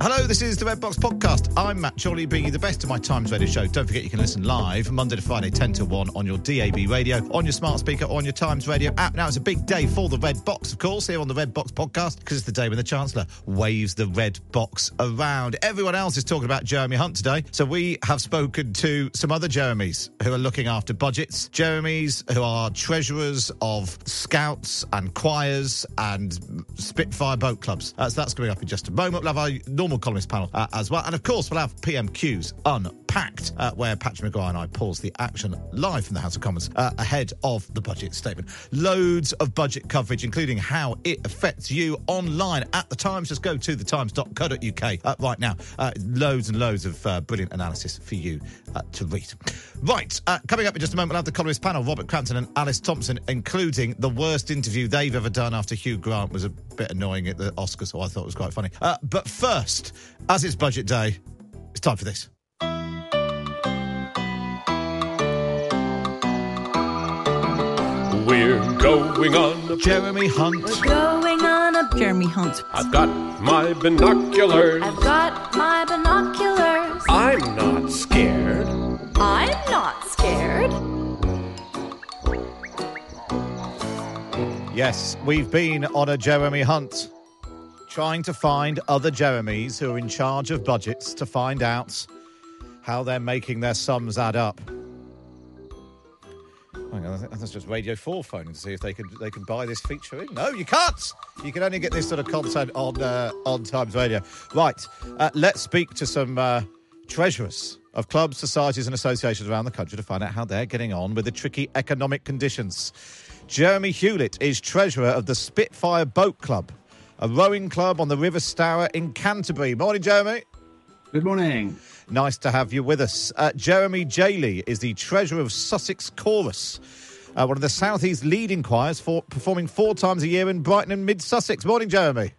Hello, this is the Red Box Podcast. I'm Matt Chorley, bringing you the best of my Times Radio show. Don't forget you can listen live Monday to Friday, 10 to 1 on your DAB radio, on your smart speaker, on your Times Radio app. Now, it's a big day for the Red Box, of course, here on the Red Box Podcast, because it's the day when the Chancellor waves the Red Box around. Everyone else is talking about Jeremy Hunt today, so we have spoken to some other Jeremys who are looking after budgets. Jeremys who are treasurers of scouts and choirs and Spitfire boat clubs. Uh, so that's coming up in just a moment. Have our normal columnist panel uh, as well. And of course, we'll have PMQs unpacked, uh, where Patrick Maguire and I pause the action live from the House of Commons uh, ahead of the budget statement. Loads of budget coverage, including how it affects you online at the Times. Just go to thetimes.co.uk uh, right now. Uh, loads and loads of uh, brilliant analysis for you uh, to read. Right, coming up in just a moment, we'll have the columnist panel, Robert Crampton and Alice Thomson, including the worst interview they've ever done after Hugh Grant was a bit annoying at the Oscars, so I thought it was quite funny. But first, as it's budget day, it's time for this. We're going on a Jeremy Hunt. We're going on a Jeremy Hunt. I've got my binoculars. I've got my binoculars. I'm not scared. I'm not scared. Yes, we've been on a Jeremy Hunt, trying to find other Jeremys who are in charge of budgets to find out how they're making their sums add up. Hang on, that's just Radio 4 phoning to see if they can they can buy this feature in. No, you can't. You can only get this sort of content on uh, on Times Radio. Right, uh, let's speak to some uh, treasurers of clubs, societies, and associations around the country to find out how they're getting on with the tricky economic conditions. Jeremy Hewlett is treasurer of the Spitfire Boat Club, a rowing club on the River Stour in Canterbury. Morning, Jeremy. Good morning. Nice to have you with us. Uh, Jeremy Jaley is the treasurer of Sussex Chorus, uh, one of the South East leading choirs, for performing four times a year in Brighton and Mid Sussex. Morning, Jeremy.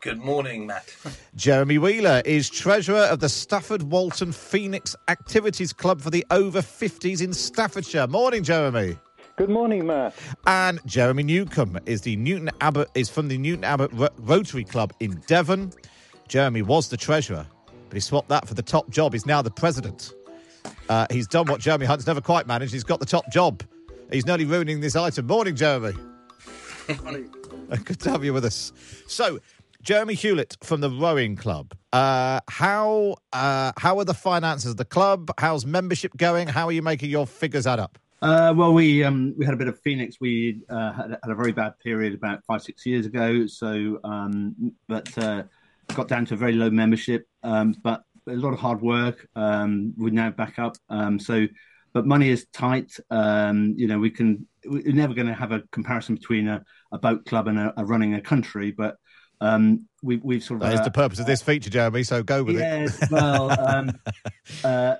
Good morning, Matt. Jeremy Wheeler is treasurer of the Stafford Walton Phoenix Activities Club for the over 50s in Staffordshire. Morning, Jeremy. Good morning, Matt. And Jeremy Newcomb is the Newton Abbot is from the Newton Abbot Ro- Rotary Club in Devon. Jeremy was the treasurer, but he swapped that for the top job. He's now the president. Uh, he's done what Jeremy Hunt's never quite managed. He's got the top job. He's nearly ruining this item. Morning, Jeremy. Good to have you with us. So, Jeremy Hewlett from the rowing club. Uh, how uh, how are the finances of the club? How's membership going? How are you making your figures add up? Uh, well, we um, we had a bit of Phoenix. We uh, had, had a very bad period about five six years ago. So, um, but uh, got down to a very low membership. Um, but a lot of hard work. Um, we're now back up. Um, so, but money is tight. Um, you know, we can. We're never going to have a comparison between a, a boat club and a, a running a country, but um, we, we've sort of. That is uh, the purpose of this feature, Jeremy. So go with yes, it. Yes. well, um, uh,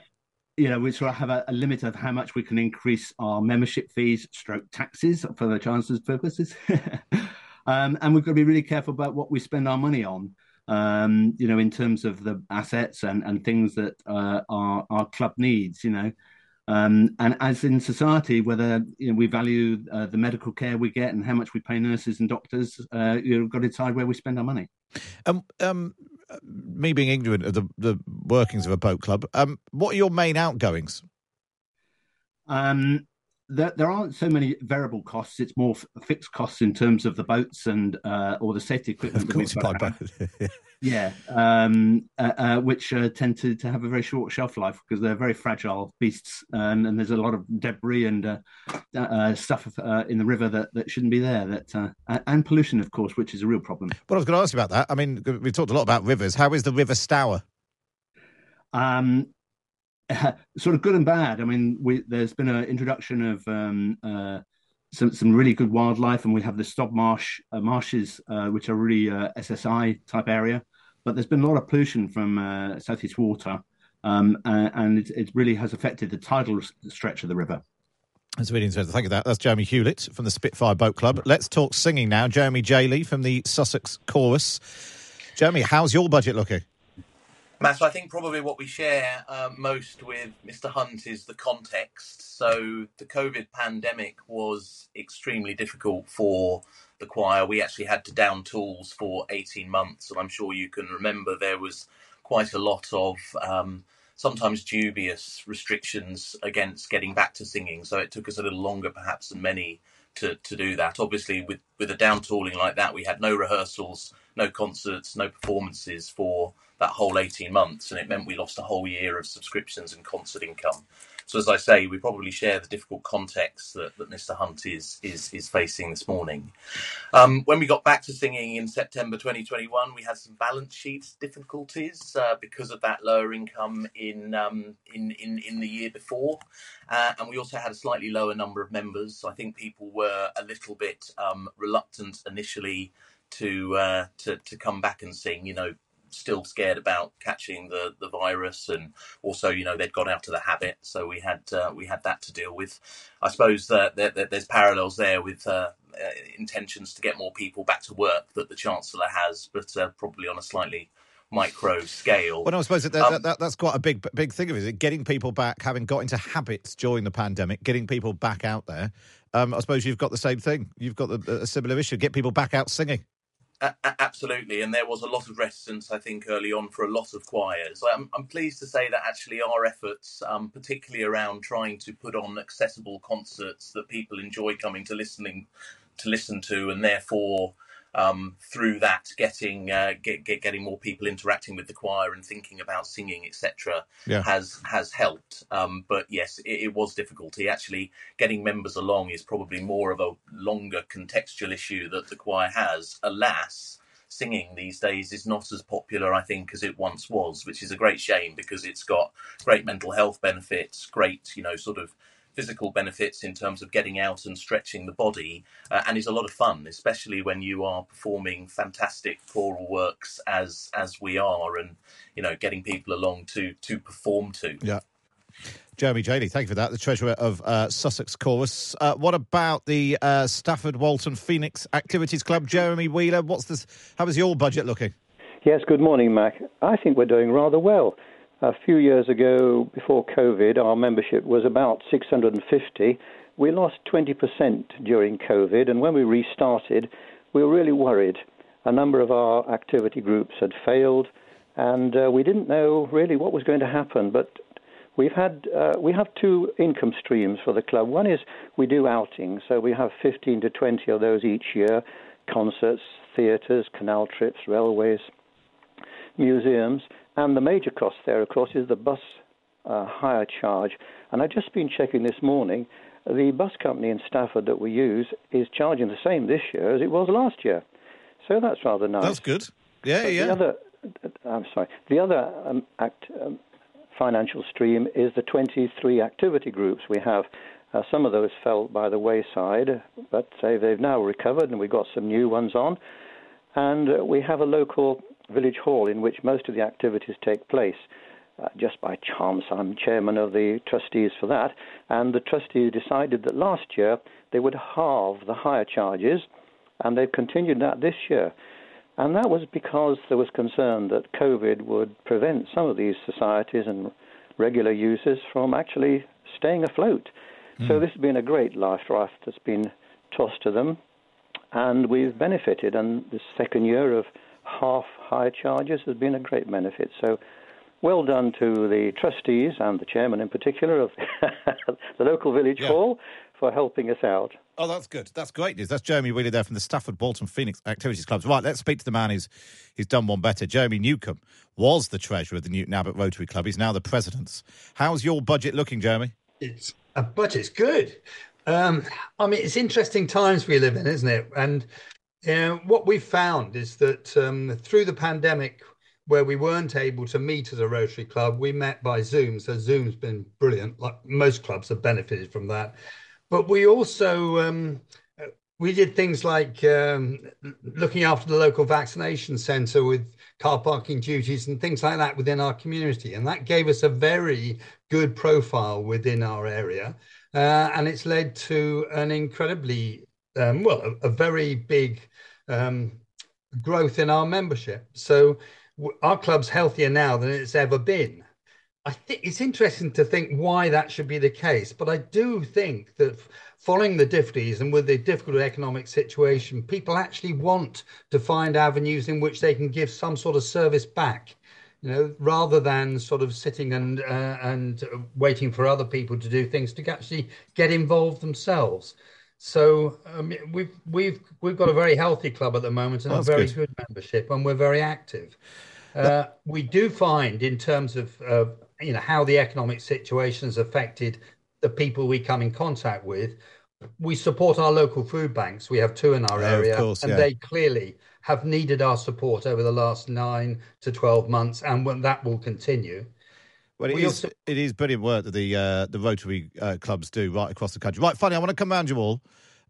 you know, we sort of have a, a limit of how much we can increase our membership fees, stroke taxes for the chancellor's purposes, um, and we've got to be really careful about what we spend our money on. Um, you know, in terms of the assets and, and things that uh, our our club needs. You know, Um, and as in society, whether you know, we value uh, the medical care we get and how much we pay nurses and doctors, uh, you've got to decide where we spend our money. Um, um, me being ignorant of the, the workings of a boat club, um, what are your main outgoings? Um, there, there aren't so many variable costs. It's more f- fixed costs in terms of the boats and uh, or the safety equipment. Of course, by boat. Yeah, um, uh, uh, which uh, tend to, to have a very short shelf life because they're very fragile beasts, and, and there's a lot of debris and uh, uh, stuff uh, in the river that, that shouldn't be there. That uh, and pollution, of course, which is a real problem. Well, I was going to ask you about that. I mean, we've talked a lot about rivers. How is the River Stour? Um, sort of good and bad. I mean, we, there's been an introduction of um, uh, some some really good wildlife, and we have the Stodmarsh uh, marshes, uh, which are really uh, SSI type area. But there's been a lot of pollution from uh, southeast water, um, and it, it really has affected the tidal stretch of the river. That's really interesting. Thank you. That that's Jeremy Hewlett from the Spitfire Boat Club. Let's talk singing now. Jeremy Jaley from the Sussex Chorus. Jeremy, how's your budget looking? Matt, so I think probably what we share uh, most with Mr. Hunt is the context. So the COVID pandemic was extremely difficult for the choir. We actually had to down tools for 18 months, and I'm sure you can remember there was quite a lot of um, sometimes dubious restrictions against getting back to singing. So it took us a little longer, perhaps, than many to, to do that. Obviously, with, with a down tooling like that, we had no rehearsals, no concerts, no performances for that whole 18 months, and it meant we lost a whole year of subscriptions and concert income. So, as I say, we probably share the difficult context that, that Mr. Hunt is, is is facing this morning. Um, when we got back to singing in September 2021, we had some balance sheet difficulties uh, because of that lower income in um, in, in in the year before, uh, and we also had a slightly lower number of members. So I think people were a little bit um, reluctant initially to uh, to to come back and sing. You know, still scared about catching the the virus, and also you know they'd got out of the habit. So we had uh, we had that to deal with. I suppose that there, there, there's parallels there with. Uh, uh, intentions to get more people back to work that the chancellor has, but uh, probably on a slightly micro scale. Well, no, I suppose that, Um, that, that, that's quite a big big thing of it. Is it getting people back, having got into habits during the pandemic, getting people back out there. Um, I suppose you've got the same thing. You've got the, a similar issue. Get people back out singing. A- absolutely, and there was a lot of reticence, I think, early on for a lot of choirs. I'm, I'm pleased to say that actually our efforts, um, particularly around trying to put on accessible concerts that people enjoy coming to listening to listen to, and therefore um, through that getting uh, get, get getting more people interacting with the choir and thinking about singing, etc., Yeah. has has helped. Um, but yes, it, it was difficulty. Actually, getting members along is probably more of a longer contextual issue that the choir has. Alas, singing these days is not as popular, I think, as it once was, which is a great shame because it's got great mental health benefits, great, you know, sort of physical benefits in terms of getting out and stretching the body, uh, and is a lot of fun, especially when you are performing fantastic choral works as as we are, and you know, getting people along to to perform to. Yeah. Jeremy Jaley, thank you for that. The treasurer of uh, Sussex Chorus. Uh, what about the uh, Stafford Walton Phoenix Activities Club? Jeremy Wheeler, what's this? How is your budget looking? Yes, good morning, Mac. I think we're doing rather well. A few years ago, before COVID, our membership was about 650. We lost 20% during COVID, and when we restarted, we were really worried. A number of our activity groups had failed, and uh, we didn't know really what was going to happen. But we've had uh, we have two income streams for the club. One is we do outings, so we have 15 to 20 of those each year: concerts, theatres, canal trips, railways museums, and the major cost there, of course, is the bus uh, hire charge. And I've just been checking this morning. The bus company in Stafford that we use is charging the same this year as it was last year. So that's rather nice. That's good. Yeah, But yeah. The other, I'm sorry. The other um, act, um, financial stream is the 23 activity groups we have. Uh, some of those fell by the wayside, but uh, they've now recovered, and we've got some new ones on. And uh, we have a local village hall in which most of the activities take place. Uh, just by chance, I'm chairman of the trustees for that, and the trustees decided that last year they would halve the hire charges, and they've continued that this year. And that was because there was concern that COVID would prevent some of these societies and regular users from actually staying afloat. So this has been a great life raft that's been tossed to them, and we've benefited. And the second year of half higher charges has been a great benefit. So well done to the trustees and the chairman in particular of the local village Yeah. hall for helping us out. Oh, that's good. That's great news. That's Jeremy Wheeler there from the Stafford Walton Phoenix Activities Clubs. Right, let's speak to the man who's, who's done one better. Jeremy Newcomb was the treasurer of the Newton Abbot Rotary Club. He's now the president. How's your budget looking, Jeremy? It's a budget's good. Um, I mean, it's interesting times we live in, isn't it? And uh, what we've found is that um, through the pandemic, where we weren't able to meet as a Rotary Club, we met by Zoom. So Zoom's been brilliant. Like most clubs have benefited from that. But we also um, we did things like um, looking after the local vaccination centre with car parking duties and things like that within our community, and that gave us a very good profile within our area, uh, and it's led to an incredibly um, well a, a very big um, growth in our membership. So our club's healthier now than it's ever been. I think it's interesting to think why that should be the case, but I do think that following the difficulties and with the difficult economic situation, people actually want to find avenues in which they can give some sort of service back, you know, rather than sort of sitting and uh, and waiting for other people to do things to actually get involved themselves. So um, we've we've we've got a very healthy club at the moment and That's a very good. good membership, and we're very active. Uh, we do find, in terms of uh, you know how the economic situation has affected the people we come in contact with, we support our local food banks. We have two in our Oh, of area, course, and yeah. they clearly have needed our support over the last nine to twelve months, and that will continue. Well, it We is, also- it is brilliant work that the uh, the Rotary uh, clubs do right across the country. Right, funny, I want to come round you all.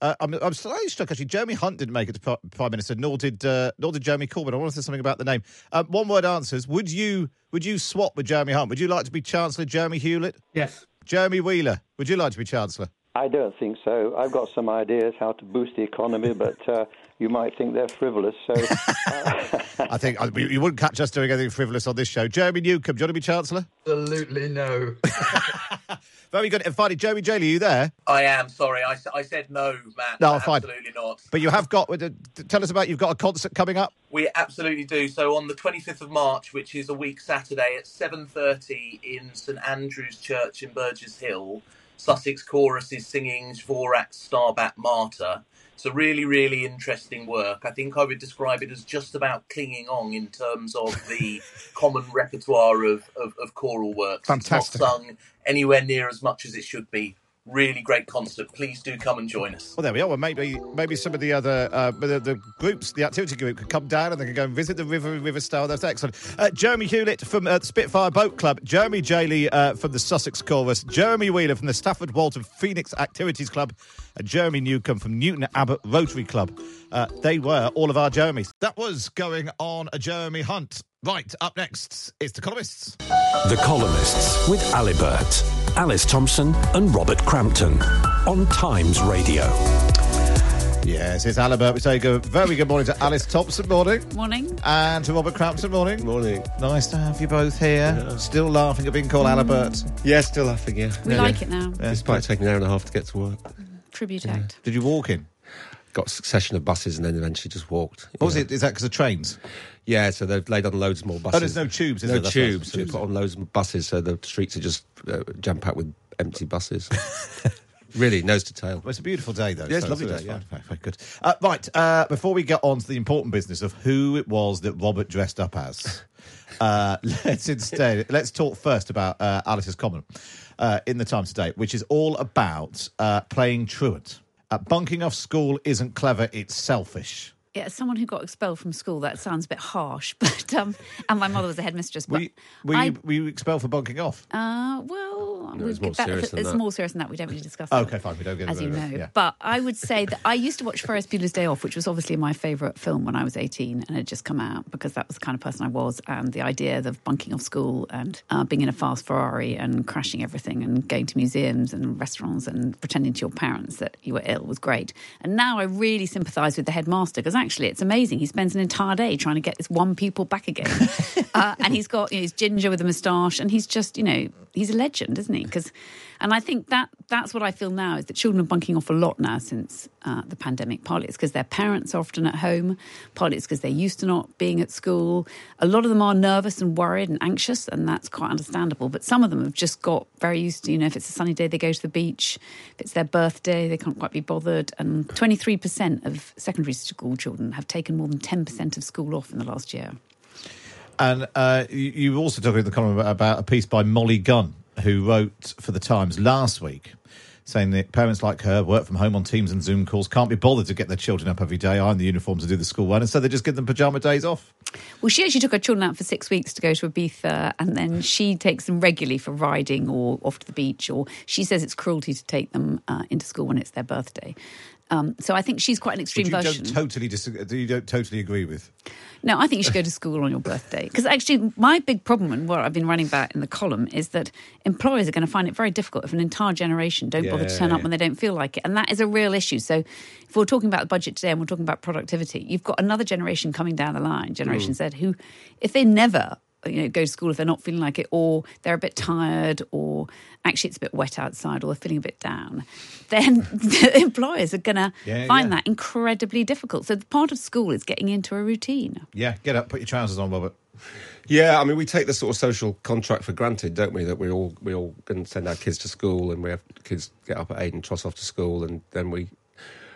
Uh, I'm, I'm slightly struck actually. Jeremy Hunt didn't make it to Prime Minister, nor did uh, nor did Jeremy Corbyn. I want to say something about the name. Um, one word answers. Would you would you swap with Jeremy Hunt? Would you like to be Chancellor Jeremy Hewlett? Yes. Jeremy Wheeler, would you like to be Chancellor? I don't think so. I've got some ideas how to boost the economy, but uh, you might think they're frivolous. So I think I, you wouldn't catch us doing anything frivolous on this show. Jeremy Newcomb, do you want to be Chancellor? Absolutely no. Very good. And finally, Jeremy Jaley, are you there? I am sorry. I said no, Matt. No, fine. absolutely not. But you have got. uh, Tell us about. You've got a concert coming up. We absolutely do. So on the 25th of March, which is a week Saturday at 7:30 in St Andrew's Church in Burgess Hill, Sussex Chorus is singing Dvorak's Stabat Mater. It's a really, really interesting work. I think I would describe it as just about clinging on in terms of the common repertoire of, of, of choral works. Fantastic. It's not sung anywhere near as much as it should be. Really great concert. Please do come and join us. Well, there we are. Well, maybe maybe some of the other uh, the, the groups, the activity group, could come down and they can go and visit the River River Stour. That's excellent. Uh, Jeremy Hewlett from uh, the Spitfire Boat Club, Jeremy Jaley uh, from the Sussex Chorus, Jeremy Wheeler from the Stafford Walton Phoenix Activities Club, and Jeremy Newcomb from Newton Abbot Rotary Club. Uh, they were all of our Jeremys. That was going on a Jeremy Hunt. Right, up next is the columnists. The Columnists with Alibert, Alice Thomson, and Robert Crampton on Times Radio. Yes, it's Alibert. We say good, very good morning to Alice Thomson. Morning. Morning. And to Robert Crampton. Morning. Morning. Nice to have you both here. Still laughing at being called mm. Alibert. Yeah, still laughing, yeah. We Yeah. like it now. Despite taking an hour and a half to get to work. Tribute act. Did you walk in? Got a succession of buses and then eventually just walked. What was it? Is that because of trains? Yeah, so they've laid on loads more buses. Oh, there's no tubes, no there? Tubes. So they've put on loads of buses, so the streets are just uh, jam packed with empty buses. really, nose to tail. Well, it's a beautiful day, though. Yeah, it's so lovely day, fine. yeah. Very, very good. Uh, right, uh, before we get on to the important business of who it was that Robert dressed up as, uh, let's instead let's talk first about uh, Alice's comment uh, in the Times today, which is all about uh, playing truant. Uh, bunking off school isn't clever; it's selfish. Yeah, as someone who got expelled from school, that sounds a bit harsh, but um, and my mother was a headmistress. Were you, were, I, you, were you expelled for bunking off? uh, well, No, it's we- more serious than it's that. more serious than that. We don't really discuss. that, Okay, fine. We don't get it. as you into know. yeah. But I would say that I used to watch Ferris Bueller's Day Off, which was obviously my favourite film when I was 18 and had just come out because that was the kind of person I was. And the idea of bunking off school and uh, being in a fast Ferrari and crashing everything and going to museums and restaurants and pretending to your parents that you were ill was great. And now I really sympathise with the headmaster because actually it's amazing. He spends an entire day trying to get this one pupil back again. uh, and he's got you know, he's ginger with a moustache and he's just, you know, he's a legend, isn't he? Because, and I think that that's what I feel now is that children are bunking off a lot now since uh, the pandemic. Partly it's because their parents are often at home. Partly it's because they're used to not being at school. A lot of them are nervous and worried and anxious, and that's quite understandable. But some of them have just got very used to, you know, if it's a sunny day, they go to the beach. If it's their birthday, they can't quite be bothered. And 23% of secondary school children have taken more than 10% of school off in the last year. And uh, you, you also talked in the column about, about a piece by Molly Gunn, who wrote for the Times last week, saying that parents like her work from home on Teams and Zoom calls, can't be bothered to get their children up every day, iron the uniforms and do the school run, and so they just give them pajama days off. Well, she actually took her children out for six weeks to go to Ibiza, and then she takes them regularly for riding or off to the beach. Or she says it's cruelty to take them uh, into school when it's their birthday. Um, so I think she's quite an extreme Which you version. don't totally disagree, you don't totally agree with. No, I think you should go to school on your birthday. Because actually, my big problem and what I've been running about in the column is that employers are going to find it very difficult if an entire generation don't bother to turn Yeah. up when they don't feel like it. And that is a real issue. So if we're talking about the budget today and we're talking about productivity, you've got another generation coming down the line, Generation Mm. Z, who, if they never you know, go to school if they're not feeling like it, or they're a bit tired, or actually it's a bit wet outside, or they're feeling a bit down, then the employers are going to Yeah, find yeah. that incredibly difficult. So part of school is getting into a routine. Yeah, get up, put your trousers on, Robert. Yeah, I mean, we take the sort of social contract for granted, don't we? That we all we all can send our kids to school, and we have kids get up at eight and trot off to school, and then we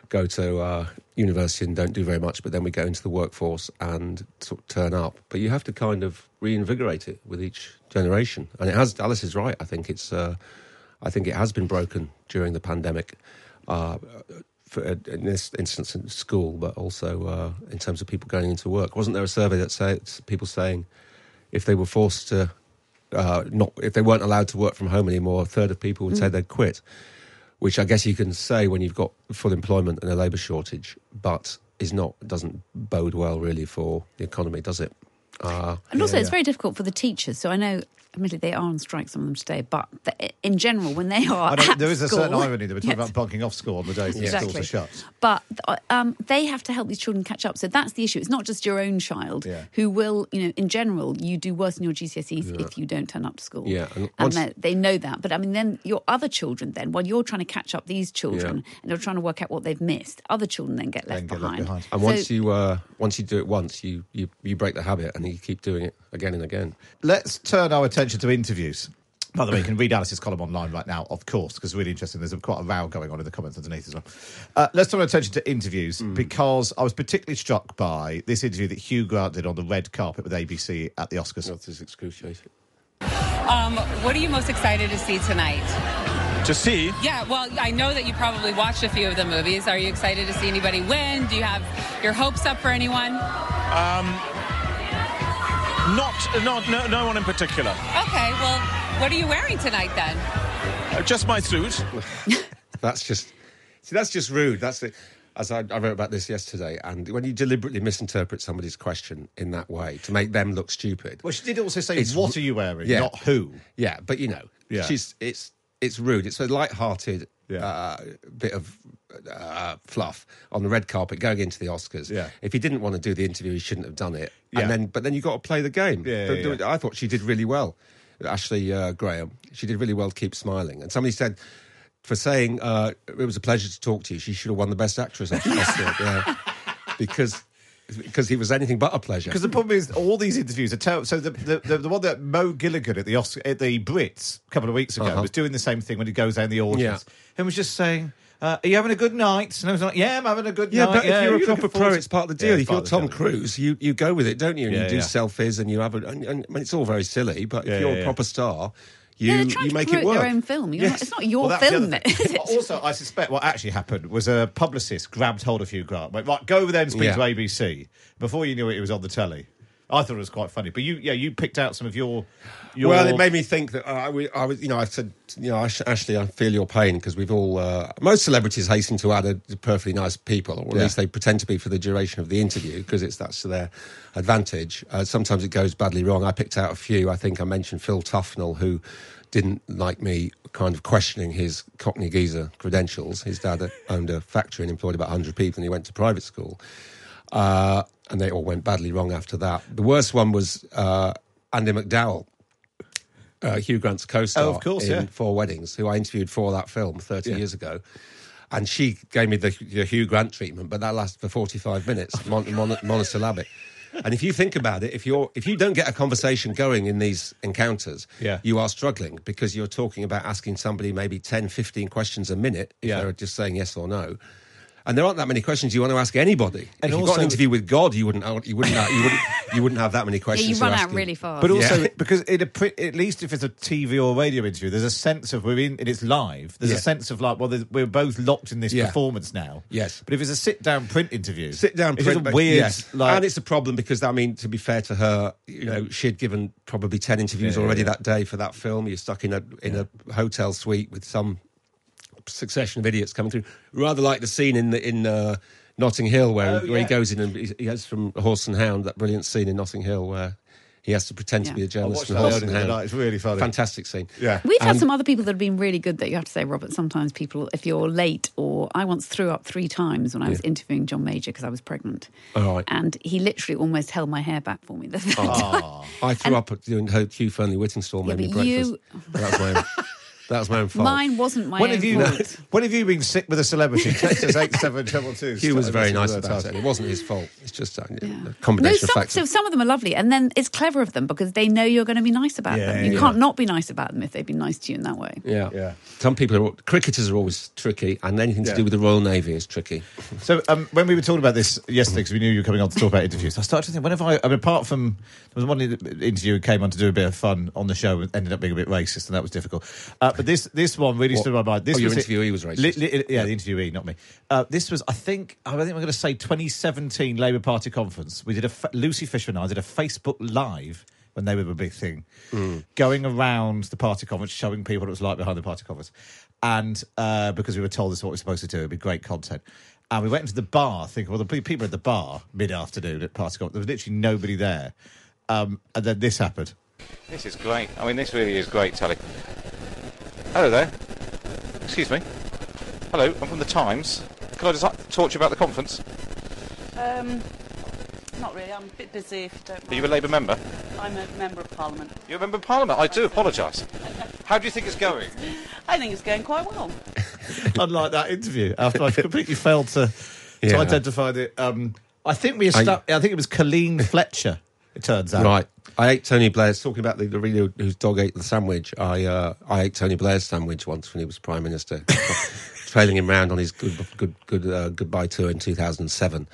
go to uh, university and don't do very much, but then we go into the workforce and sort of turn up. But you have to kind of reinvigorate it with each generation, and it has. Alice is right. I think it's. Uh, I think it has been broken during the pandemic. Uh, for, in this instance, in school, but also uh, in terms of people going into work. Wasn't there a survey that said people saying if they were forced to uh, not if they weren't allowed to work from home anymore, a third of people would say Mm. they'd quit. Which I guess you can say when you've got full employment and a labour shortage, but is not doesn't bode well really for the economy, does it? Uh, And also, yeah, it's yeah. very difficult for the teachers. So I know, admittedly, they are on strike, some of them today, but the, in general, when they are. I know, at there is a certain irony that we're talking Yes. about bunking off school on the days that schools Exactly. are shut. But uh, um, they have to help these children catch up. So that's the issue. It's not just your own child Yeah. who will, you know, in general, you do worse in your GCSEs if you don't turn up to school. Yeah, and And, once- they, they know that. But I mean, then your other children, then, while you're trying to catch up these children and they're trying to work out what they've missed, other children then get left, Then get left behind. behind. And So- once you uh, once you do it once, you, you you break the habit and you keep doing it again and again. Let's turn our attention to interviews. By the way, you can read Alice's column online right now, of course, because it's really interesting. There's a, quite a row going on in the comments underneath as well. Uh, let's turn our attention to interviews because I was particularly struck by this interview that Hugh Grant did on the red carpet with ABC at the Oscars. That is excruciating. Um, what are you most excited to see tonight? To see? Yeah, well, I know that you probably watched a few of the movies. Are you excited to see anybody win? Do you have your hopes up for anyone? Um, not, not, no, no one in particular. Okay, well, what are you wearing tonight then? Uh, just my suit. That's just see. That's just rude. That's the, as I, I wrote about this yesterday. And when you deliberately misinterpret somebody's question in that way to make them look stupid. Well, she did also say, It's "What ru- are you wearing?" Yeah. Not who. Yeah, but you know, Yeah. she's it's it's rude. It's a light-hearted Yeah. uh, bit of uh, fluff on the red carpet going into the Oscars. Yeah. If he didn't want to do the interview, he shouldn't have done it. Yeah. And then, but then you got to play the game. Yeah, yeah. I thought she did really well. Ashley uh, Graham, she did really well to keep smiling. And somebody said. For saying uh, it was a pleasure to talk to you, she should have won the best actress Oscar. yeah. because because he was anything but a pleasure. Because the problem is, all these interviews are terrible. So the, the, the, the one that Mo Gilligan at the Oscar, at the Brits a couple of weeks ago Uh-huh. was doing the same thing when he goes down the audience Yeah. and was just saying, uh, "Are you having a good night?" And I was like, "Yeah, I'm having a good Yeah, night." but yeah, if you're a proper pro, to-" it's part of the deal. it's if you're Tom. Cruise, you, you go with it, don't you? And Yeah, you do yeah. selfies and you have a. And, and, I mean, it's all very silly, but Yeah, if you're yeah, a yeah. proper star, you yeah, they're trying you to make promote it work. their own film. You're not, it's not your Well, film, other then, thing. is it? Also, I suspect what actually happened was a publicist grabbed hold of Hugh Grant, went right, go over there and speak Yeah. to ABC. Before you knew it, it was on the telly. I thought it was quite funny, but you, yeah, you picked out some of your, your. Well, it made me think that uh, I, w- I was, you know, I said, you know, Ashley, I feel your pain because we've all, uh, most celebrities hasten to add a perfectly nice people, or at Yeah. least they pretend to be for the duration of the interview because it's that's to their advantage. Uh, sometimes it goes badly wrong. I picked out a few. I think I mentioned Phil Tufnell, who didn't like me kind of questioning his Cockney geezer credentials. His dad owned a factory and employed about 100 people, and he went to private school. Uh, and they all went badly wrong after that. The worst one was uh, Andie MacDowell, uh, Hugh Grant's co-star Oh, of course, in yeah. Four Weddings, who I interviewed for that film 30 Yeah. years ago. And she gave me the, the Hugh Grant treatment, but that lasted for 45 minutes, mon- mon- monosyllabic. And if you think about it, if you're if you don't get a conversation going in these encounters, Yeah. you are struggling because you're talking about asking somebody maybe 10, 15 questions a minute if Yeah. they're just saying yes or no. And there aren't that many questions you want to ask anybody. And if you've got an interview with God, you wouldn't you wouldn't have, you wouldn't you wouldn't have that many Yeah, questions. you run out really fast. But also, Yeah. because in a pre- at least if it's a TV or radio interview, there's a sense of we're in and it's live. There's Yeah. a sense of like, well, we're both locked in this Yeah. performance now. Yes. But if it's a sit-down print interview, sit down print, just a weird. yes. Like, and it's a problem because I mean, to be fair to her, you know, she'd given probably ten interviews Yeah, already yeah. that day for that film. You're stuck in a in a hotel suite with some succession of idiots coming through. Rather like the scene in the, in uh, Notting Hill where, Oh, where he goes in and he, he has from Horse and Hound that brilliant scene in Notting Hill where. He has to pretend to be a journalist from Horse and Hound. night. It's really funny. Fantastic scene. Yeah. We've had some other people that have been really good that you have to say, Robert. Sometimes people, if you're late, or I once threw up three times when I was Yeah. interviewing John Major because I was pregnant. All right. And he literally almost held my hair back for me the third time. I threw up at doing Hugh Fearnley Whittingstall Yeah, made me but you- breakfast. That was my own, that was my own fault. Mine wasn't my when own have you fault. when have you been sick with a celebrity? Text us eight seven double two. Hugh was very nice about it. It wasn't his fault. It's just uh, a No, combination some, of factors. so some of them are lovely, and then it's clever of them because they know you're going to be nice about Yeah, them. You yeah. can't not be nice about them if they've been nice to you in that way. Yeah. Yeah. Some people are cricketers are always tricky, and anything to do with the Royal Navy is tricky. So um, when we were talking about this yesterday, because we knew you were coming on to talk about interviews, I started to think, whenever I, I mean, apart from there was one interview who came on to do a bit of fun on the show and ended up being a bit racist, and that was difficult. Uh, but this this one really What? stood in my mind. This Oh, your was it- interviewee was racist. Li- li- yeah, the interviewee, not me. Uh, this was, I think, I think I'm going to say 2017 Labour Party conference. We did a Lucy Fisher and I did a Facebook live. When they were the big thing, going around the party conference, showing people what it was like behind the party conference, and uh, because we were told this is what we're supposed to do, it'd be great content. And we went into the bar, thinking, well, the pe- people at the bar mid afternoon at party conference, there was literally nobody there. Um, and then this happened. This is great. I mean, this really is great, Tally. Hello there. Excuse me. Hello, I'm from the Times. Can I just talk to you about the conference? Um, not really. I'm a bit busy. If you don't mind. Are you a Labour member? I'm a member of Parliament. You're a member of Parliament? I do apologise. How do you think it's going? I think it's going quite well. Unlike that interview, after I completely failed to, to Yeah. identify the. Um, I think we. Stu- I, think it was Colleen Fletcher. It turns out. Right. I ate Tony Blair's talking about the, the really whose dog ate the sandwich. I uh, I ate Tony Blair's sandwich once when he was prime minister, trailing him round on his good good good uh, goodbye tour in 2007.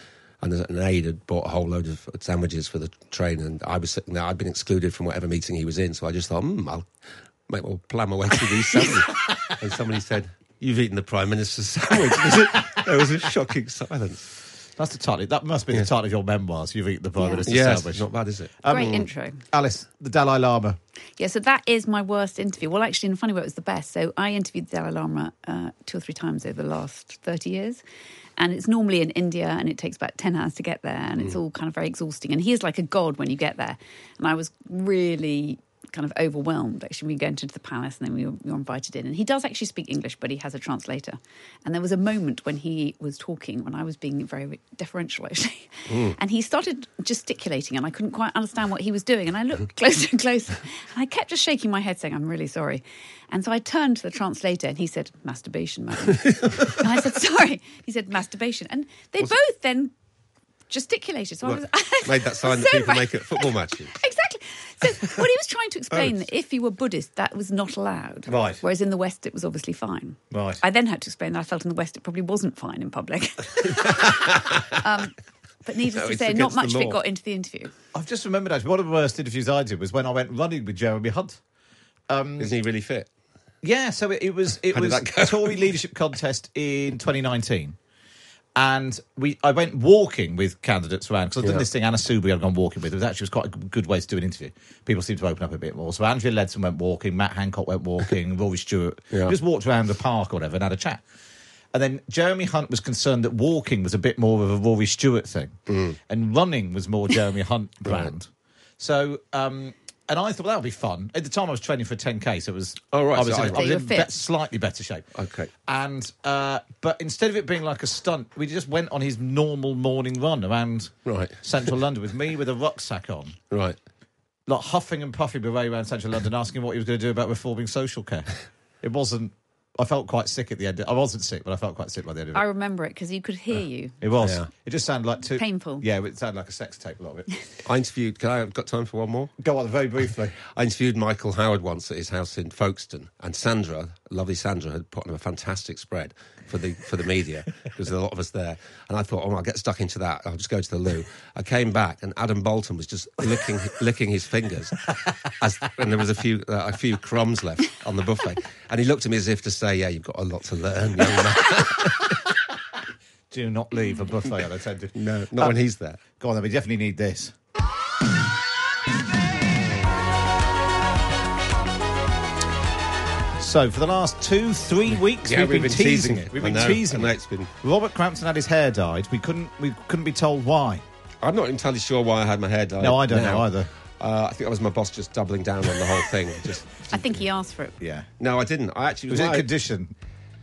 And an aide had bought a whole load of sandwiches for the train, and I was sitting there. I'd been excluded from whatever meeting he was in, so I just thought, hmm, I'll make well plan my way through these sandwiches. and somebody said, "You've eaten the prime minister's sandwich." there was a shocking silence. That's the title. That must be the title of your memoirs. You've eaten the prime Yeah. minister's Yes, sandwich. not bad, is it? Great intro. Alice, the Dalai Lama. Yeah, so that is my worst interview. Well, actually, in a funny way, it was the best. So I interviewed the Dalai Lama uh, two or three times over the last 30 years. And it's normally in India and it takes about 10 hours to get there. And it's all kind of very exhausting. And he is like a god when you get there. And I was really kind of overwhelmed actually we went into the palace and then we were, we were invited in. And he does actually speak english but he has a translator. And there was a moment when he was talking when i was being very deferential actually. Mm. and he started gesticulating and i couldn't quite understand what he was doing. And i looked closer and closer and i kept just shaking my head saying i'm really sorry. And so i turned to the translator and he said masturbation madam. And i said sorry. He said masturbation. And they both then gesticulated so I was, Made that sign So that people right. make at football matches. exactly. So what he was trying to explain Both. that if you were Buddhist, that was not allowed. Right. Whereas in the West, it was obviously fine. Right. I then had to explain that I felt in the West it probably wasn't fine in public. um, but needless No, to say, not much of it got into the interview. I've just remembered actually one of the worst interviews I did was when I went running with Jeremy Hunt. Um, Isn't he really fit? Yeah, so it, it was it was a Tory leadership contest in 2019, and we I went walking with candidates around because I've done Yeah. this thing. Anna Soubry I'd gone walking with. It was actually was quite a good way to do an interview. People seem to open up a bit more. So Andrea Leadsom went walking, Matt Hancock went walking, Rory Stewart Yeah. just walked around the park or whatever and had a chat. And then Jeremy Hunt was concerned that walking was a bit more of a Rory Stewart thing, and running was more Jeremy Hunt brand. So, um, and I thought that would be fun. At the time, I was training for 10k, so it was. Oh, right, I was so in, I- I was in be- slightly better shape. Okay. And uh, but instead of it being like a stunt, we just went on his normal morning run around Right. central London with me with a rucksack on. Right. like huffing and puffing away around central London, asking what he was going to do about reforming social care. It wasn't. I felt quite sick at the end. I wasn't sick, but I felt quite sick by the end of it. I remember it because you could hear you. It was. Yeah. It just sounded like too Painful. Yeah, it sounded like a sex tape. A lot of it. I interviewed. Can I have got time for one more? Go on, very briefly. I interviewed Michael Howard once at his house in Folkestone, and Sandra, lovely Sandra, had put on a fantastic spread for the for the media because there were a lot of us there. And I thought, oh, I'll get stuck into that. I'll just go to the loo. I came back, and Adam Boulton was just licking licking his fingers, as, and there was a few uh, a few crumbs left on the buffet. And he looked at me as if to say, "Yeah, you've got a lot to learn, young man." Do not leave a buffet unattended. no, not when uh, he's there. Go on, then. We definitely need this. So, for the last two, three weeks, Yeah, we've, we've been, been teasing teasing it. We've been know, teasing it. been- Robert Crampton had his hair dyed. We couldn't. We couldn't be told why. I'm not entirely sure why I had my hair dyed. No, I don't now. know either. Uh, I think that was my boss just doubling down on the whole thing. Just I think he asked for it. Yeah. no, I didn't. I actually Was was it a condition?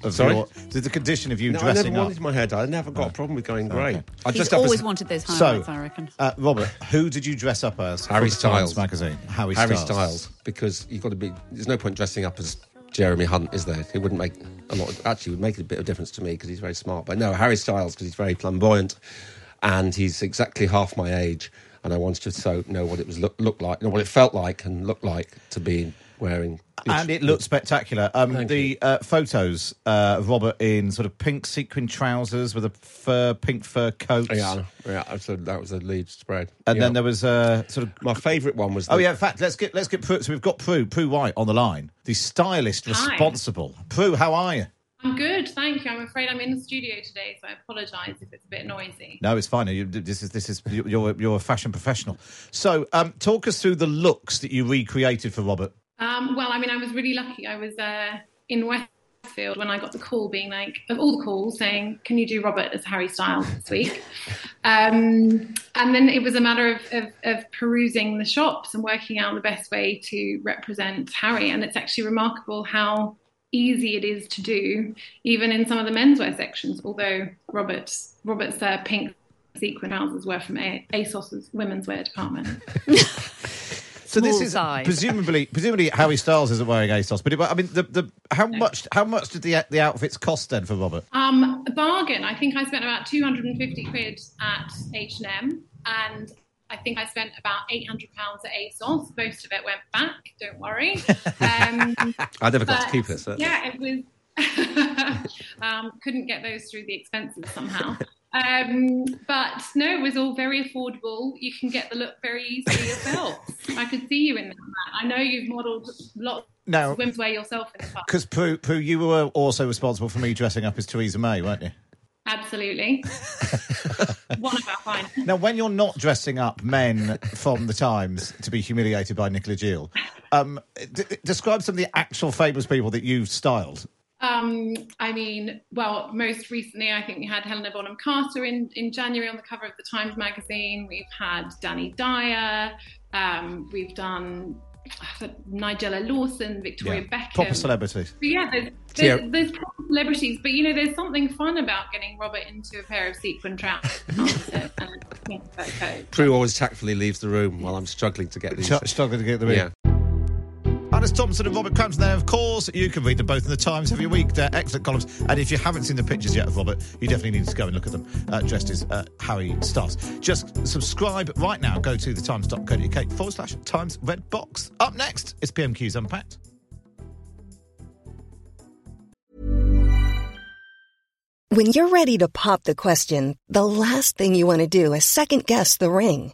Of Sorry? Your, did the condition of you No, dressing up? I dressing never up? wanted my hair dyed. I never got a problem with going grey. Okay. I He's just have always to- wanted those So, highlights, I reckon. uh, Robert, who did you dress up as? Harry for the Styles magazine. Harry, Harry Styles. Styles, because you've got to be. There's no point dressing up as Jeremy Hunt, is there? It wouldn't make a lot. Of, actually, would make a bit of difference to me because he's very smart. But no, Harry Styles because he's very flamboyant, and he's exactly half my age. And I wanted to so know what it was look, look like, know what it felt like and looked like to be wearing. And it looked spectacular. Um, the uh, photos uh, of Robert in sort of pink sequin trousers with a fur, pink fur coat. Yeah, yeah. that was the- that was the lead spread. And Yeah. then there was uh, sort of my favourite one was. Oh yeah, in fact, let's get let's get Prue. So we've got Prue, Prue White on the line, the stylist Hi. responsible. Prue, how are you? I'm good, thank you. I'm afraid I'm in the studio today, so I apologise if it's a bit noisy. No, it's fine. You, this is this is you're you're a fashion professional. So, um, talk us through the looks that you recreated for Robert. Um, well, I mean, I was really lucky. I was uh, in Westfield when I got the call, being like, of all the calls, saying, "Can you do Robert as Harry Styles this week?" um, and then it was a matter of, of, of perusing the shops and working out the best way to represent Harry. And it's actually remarkable how easy it is to do, even in some of the menswear sections. Although Robert's Robert's uh, pink sequin trousers were from a- ASOS's women's wear department. So this is size. presumably presumably Harry Styles isn't wearing ASOS, but it, I mean the, the how much how much did the the outfits cost then for Robert? Um, a bargain. I think I spent about 250 quid at H&M and I think I spent about 800 pounds at ASOS. Most of it went back, don't worry. Um, I never got to keep it. So. Yeah, it was. um, couldn't get those through the expenses somehow. Um, but no, it was all very affordable. You can get the look very easily yourself. I could see you in that. I know you've modelled lots No. of swimwear yourself in the past. Because Prue, Prue, you were also responsible for me dressing up as Theresa May, weren't you? Absolutely. One of our finest. Now, when you're not dressing up men from the Times to be humiliated by Nicola Jeal, um, d- describe some of the actual famous people that you've styled. Um, I mean, well, most recently, I think we had Helena Bonham Carter in, in January on the cover of the Times magazine. We've had Danny Dyer. Um, we've done Nigella Lawson, Victoria Beckham. Proper celebrities. But yeah, there's, Yeah. there's, uh, there's proper celebrities, but you know, there's something fun about getting Robert into a pair of sequin trousers and a pink fur coat. Prue always tactfully leaves the room while I'm struggling to get these. Ch- struggling to get them in. Yeah. Alice Thomson and Robert Crampton there, of course. You can read them both in the Times every week. They're excellent columns. And if you haven't seen the pictures yet of Robert, you definitely need to go and look at them, uh, dressed as uh, Harry Styles. Just subscribe right now. Go to thetimes.co.uk forward slash Times Red Box. Up next is PMQ's Unpacked. When you're ready to pop the question, the last thing you want to do is second guess the ring.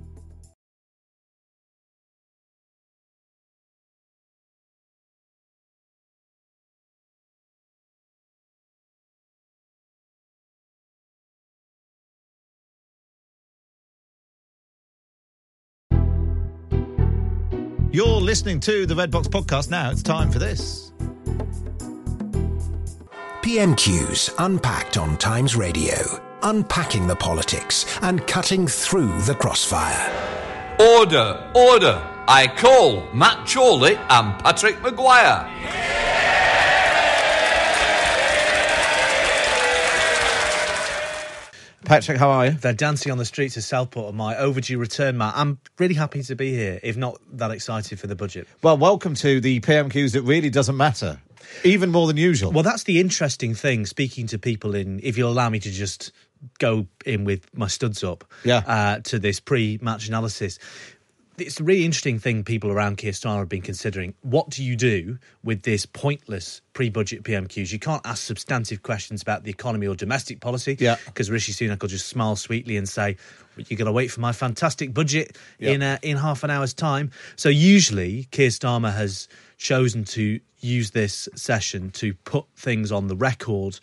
You're listening to the Red Box podcast now. It's time for this. PMQs unpacked on Times Radio, unpacking the politics and cutting through the crossfire. Order, order. I call Matt Chorley and Patrick Maguire. Patrick, how are you? They're dancing on the streets of Southport on my overdue return, Matt. I'm really happy to be here, if not that excited for the budget. Well, welcome to the PMQs that really doesn't matter, even more than usual. Well, that's the interesting thing, speaking to people in, if you'll allow me to just go in with my studs up Yeah. uh, to this pre match analysis. It's a really interesting thing people around Keir Starmer have been considering. What do you do with this pointless pre-budget PMQs? You can't ask substantive questions about the economy or domestic policy Yeah. because Rishi Sunak will just smile sweetly and say, "You're going to wait for my fantastic budget Yeah. in uh, in half an hour's time." So usually, Keir Starmer has chosen to use this session to put things on the record,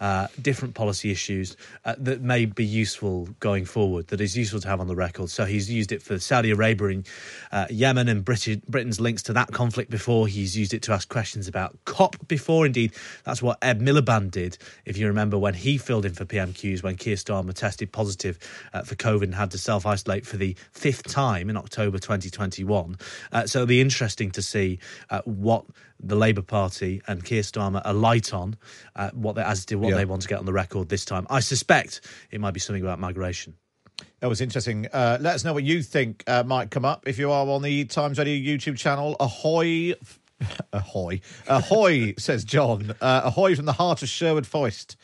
uh, different policy issues uh, that may be useful going forward, that is useful to have on the record. So he's used it for Saudi Arabia and uh, Yemen and Britain's links to that conflict before. He's used it to ask questions about COP before. Indeed, that's what Ed Miliband did, if you remember, when he filled in for PMQs when Keir Starmer tested positive uh, for COVID and had to self isolate for the fifth time in October 2021. Uh, so it'll be interesting to see uh, what the Labour Party and Keir Starmer are light on, uh, what they, as to what Yeah. they want to get on the record this time. I suspect it might be something about migration. That was interesting. Uh, let us know what you think uh, might come up if you are on the Times Radio YouTube channel. Ahoy. Ahoy. Ahoy, says John. Uh, ahoy from the heart of Sherwood Forest.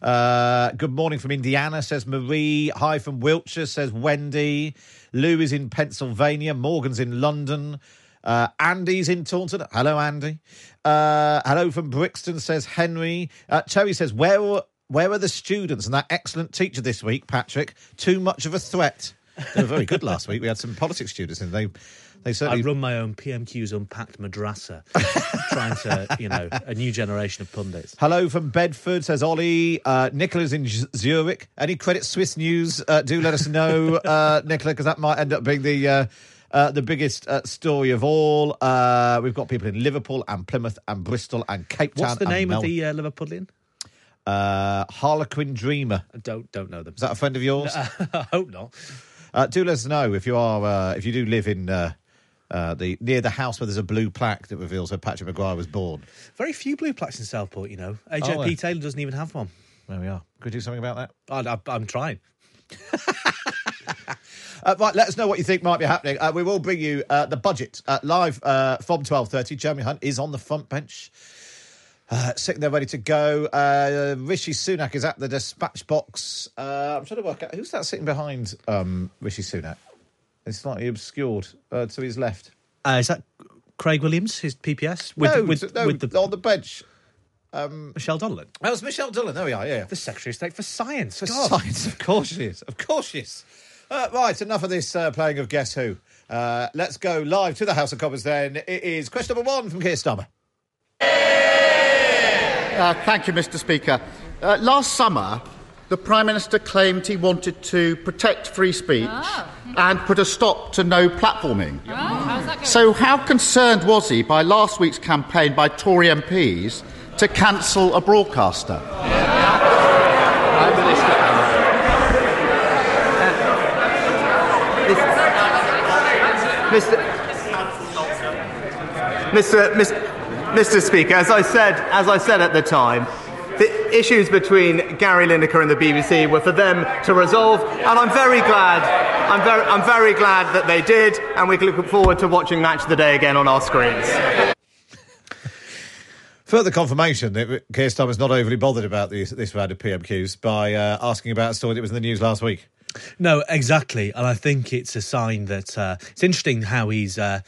Uh, good morning from Indiana, says Marie. Hi from Wiltshire, says Wendy. Lou is in Pennsylvania. Morgan's in London. Uh, Andy's in Taunton. Hello, Andy. Uh, hello from Brixton, says Henry. Uh, Terry says, where were, where are the students and that excellent teacher this week, Patrick? Too much of a threat. They were very good last week. We had some politics students and they they certainly... I run my own PMQ's Unpacked Madrasa, trying to, you know, a new generation of pundits. Hello from Bedford, says Ollie. Uh, Nicola's in Zurich. Any Credit Suisse news? Uh, do let us know, uh, Nicola, because that might end up being the uh, uh, the biggest uh, story of all. Uh, we've got people in Liverpool and Plymouth and Bristol and Cape Town. What's the name of the uh, Liverpudlian? uh, Harlequin Dreamer? I don't don't know them. Is that a friend of yours? I hope not. Uh, do let us know if you are uh, if you do live in. Uh, uh, the near the house where there's a blue plaque that reveals where Patrick Maguire was born. Very few blue plaques in Southport, you know. AJP Oh. Taylor doesn't even have one. There we are. Could we do something about that? I, I, I'm trying. Uh, right, let us know what you think might be happening. Uh, we will bring you uh, the budget uh, live uh, from twelve thirty. Jeremy Hunt is on the front bench, uh, sitting there ready to go. Uh, Rishi Sunak is at the dispatch box. Uh, I'm trying to work out who's that sitting behind um, Rishi Sunak. It's slightly obscured uh, to his left. Uh, is that Craig Williams, his PPS? no, with, no, with the on the bench. Um, Michelle Donelan. that was Michelle Dillon. There we are. Yeah, The Secretary of State for Science. For God. science, of course she is. Of course she is. Uh, right, enough of this uh, playing of Guess Who. Uh, let's go live to the House of Commons then. It is question number one from Keir Starmer. Uh, thank you, Mr. Speaker. Uh, last summer, the Prime Minister claimed he wanted to protect free speech and put a stop to no platforming. So, how concerned was he by last week's campaign by Tory MPs to cancel a broadcaster? Mr. Mr. Mr. Mr. Speaker, as I said, as I said at the time, the issues between Gary Lineker and the BBC were for them to resolve, and I'm very glad. I'm very, I'm very glad that they did, and we can look forward to watching Match of the Day again on our screens. Further confirmation that Keir Starmer's not overly bothered about this, this round of PMQs by uh, asking about a story that was in the news last week. No, exactly, and I think it's a sign that uh, it's interesting how he's uh,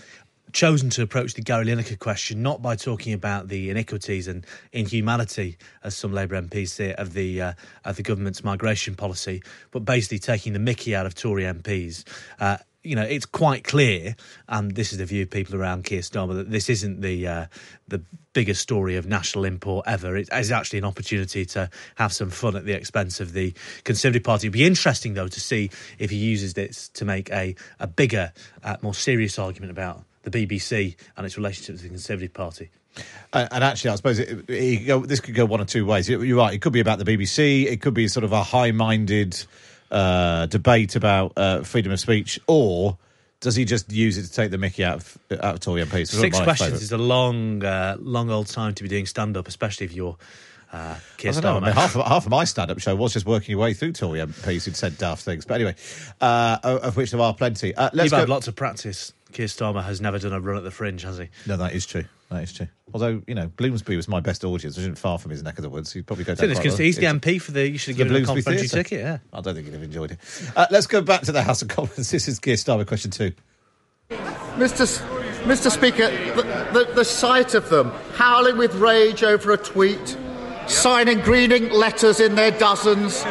chosen to approach the Gary Lineker question not by talking about the iniquities and inhumanity, as some Labour MPs say, of the uh, of the government's migration policy, but basically taking the Mickey out of Tory MPs. You know, it's quite clear, and this is the view of people around Keir Starmer, that this isn't the uh, the biggest story of national import ever. It is actually an opportunity to have some fun at the expense of the Conservative Party. It'd be interesting, though, to see if he uses this to make a, a bigger, uh, more serious argument about the BBC and its relationship to the Conservative Party. Uh, and actually, I suppose it, it go, this could go one or two ways. You're right. It could be about the BBC. It could be sort of a high-minded uh, debate about uh, freedom of speech, or does he just use it to take the Mickey out of, out of Tory MPs? Six questions favourite. is a long, uh, long old time to be doing stand-up, especially if you're. Uh, Keir I, know, I mean, half, of, half of my stand-up show was just working your way through Tory MPs who'd said daft things. But anyway, uh, of which there are plenty. Uh, let's You've go. had lots of practice. Keir Starmer has never done a run at the fringe, has he? No, that is true. That is true. Although you know, Bloomsbury was my best audience, which isn't far from his neck of the woods. He'd probably go down. So quite he's the MP for the. You should have The given him a Bloomsbury complimentary Theatre. ticket. Yeah. I don't think he'd have enjoyed it. Uh, let's go back to the House of Commons. This is Keir Starmer question two. Mr. S- Mr. Speaker, the, the, the sight of them howling with rage over a tweet, signing greening letters in their dozens,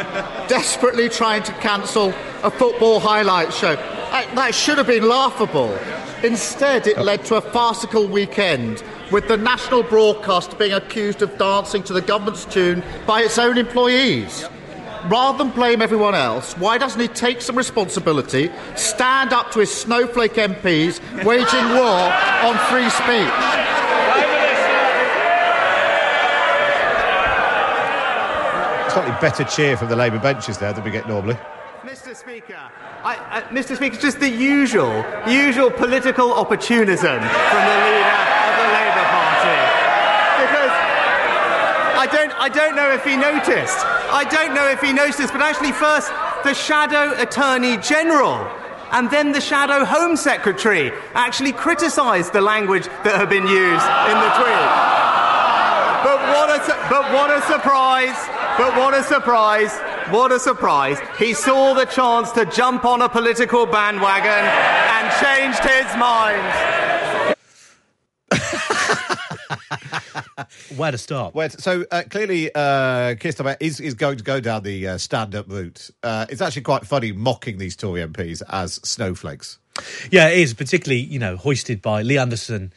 desperately trying to cancel a football highlight show, that, that should have been laughable. Instead, it led to a farcical weekend with the national broadcast being accused of dancing to the government's tune by its own employees. Rather than blame everyone else, why doesn't he take some responsibility, stand up to his snowflake MPs waging war on free speech? Slightly better cheer from the Labour benches there than we get normally. Mr. Speaker, I, uh, Mr. Speaker, just the usual, usual political opportunism from the leader of the Labour Party. Because I don't, I don't know if he noticed. I don't know if he noticed, but actually, first the Shadow Attorney General. And then the Shadow Home Secretary actually criticised the language that had been used in the tweet. But what a, but what a surprise! But what a surprise! What a surprise! He saw the chance to jump on a political bandwagon and changed his mind. Where to start? Where to- so uh, clearly, uh, Keir Starmer is, is going to go down the uh, stand-up route. Uh, it's actually quite funny mocking these Tory MPs as snowflakes. Yeah, it is, particularly, you know, hoisted by Lee Anderson,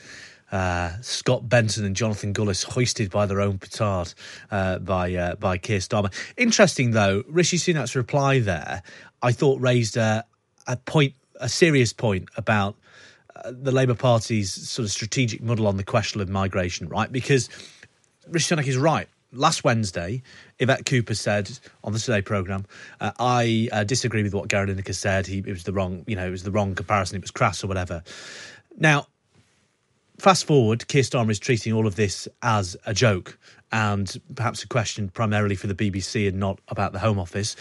uh, Scott Benton, and Jonathan Gullis, hoisted by their own petard uh, by uh, by Keir Starmer. Interesting, though, Rishi Sunak's reply there, I thought raised a, a point, a serious point about uh, the Labour Party's sort of strategic muddle on the question of migration, right? Because Rishi Sunak is right. Last Wednesday, Yvette Cooper said on the Today programme, uh, "I uh, disagree with what Gary Lineker said. He, it was the wrong, you know, it was the wrong comparison. It was crass or whatever." Now, fast forward, Keir Starmer is treating all of this as a joke and perhaps a question primarily for the BBC and not about the Home Office.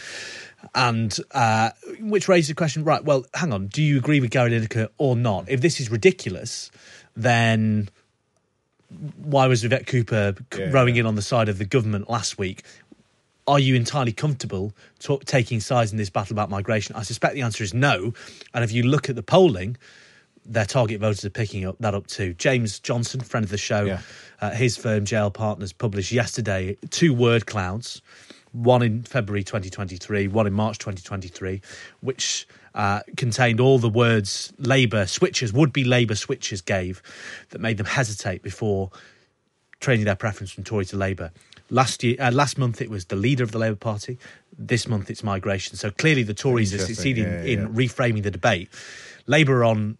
And uh, which raises the question, right? Well, hang on. Do you agree with Gary Lineker or not? If this is ridiculous, then why was Yvette Cooper Yeah. rowing in on the side of the government last week? Are you entirely comfortable ta- taking sides in this battle about migration? I suspect the answer is no. And if you look at the polling, their target voters are picking up that up too. James Johnson, friend of the show, uh, his firm JL Partners published yesterday two word clouds, one in February 2023, one in March 2023, which uh, contained all the words Labour switchers, would be Labour switchers gave that made them hesitate before changing their preference from Tory to Labour. Last year, uh, last month it was the leader of the Labour Party. This month it's migration. So clearly the Tories are succeeding Yeah, yeah, in reframing the debate. Labour on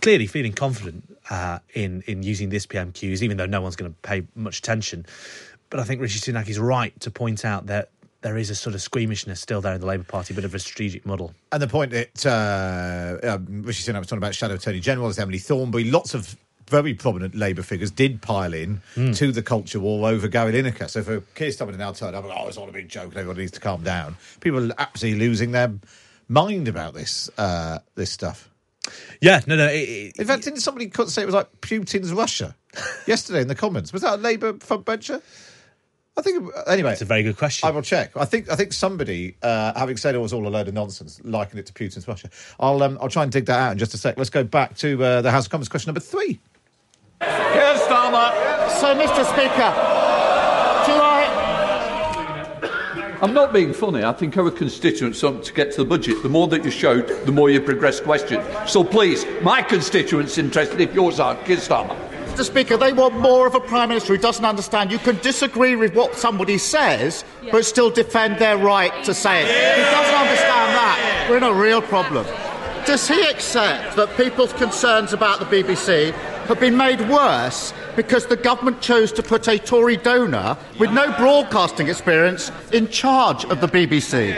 clearly feeling confident uh, in in using this PMQs, even though no one's going to pay much attention. But I think Rishi Sunak is right to point out that there is a sort of squeamishness still there in the Labour Party, a bit of a strategic muddle. And the point that uh, um, Rishi Sunak was talking about Shadow Attorney General is Emily Thornberry. Lots of very prominent Labour figures did pile in to the culture war over Gary Lineker. So for Keir Starmer to now turn up, oh, it's all a big joke, and everyone needs to calm down. People are absolutely losing their mind about this uh, this stuff. Yeah, no, no. It, it, In fact, didn't somebody say it was like Putin's Russia yesterday in the comments? Was that a Labour front bencher? I think anyway. It's a very good question. I will check. I think I think somebody, uh, having said it was all a load of nonsense, likened it to Putin's Russia. I'll um, I'll try and dig that out in just a sec. Let's go back to uh, the House of Commons question number three. Here's Starmer. So, Mr. Speaker, I'm not being funny. I think our constituents want to get to the budget. The more that you shout, the more you progress questions. So please, my constituents interested if yours aren't. Keir Starmer. Mr. Speaker, they want more of a Prime Minister who doesn't understand. You can disagree with what somebody says, but still defend their right to say it. He doesn't understand that. We're in a real problem. Does he accept that people's concerns about the BBC have been made worse because the government chose to put a Tory donor with no broadcasting experience in charge of the BBC?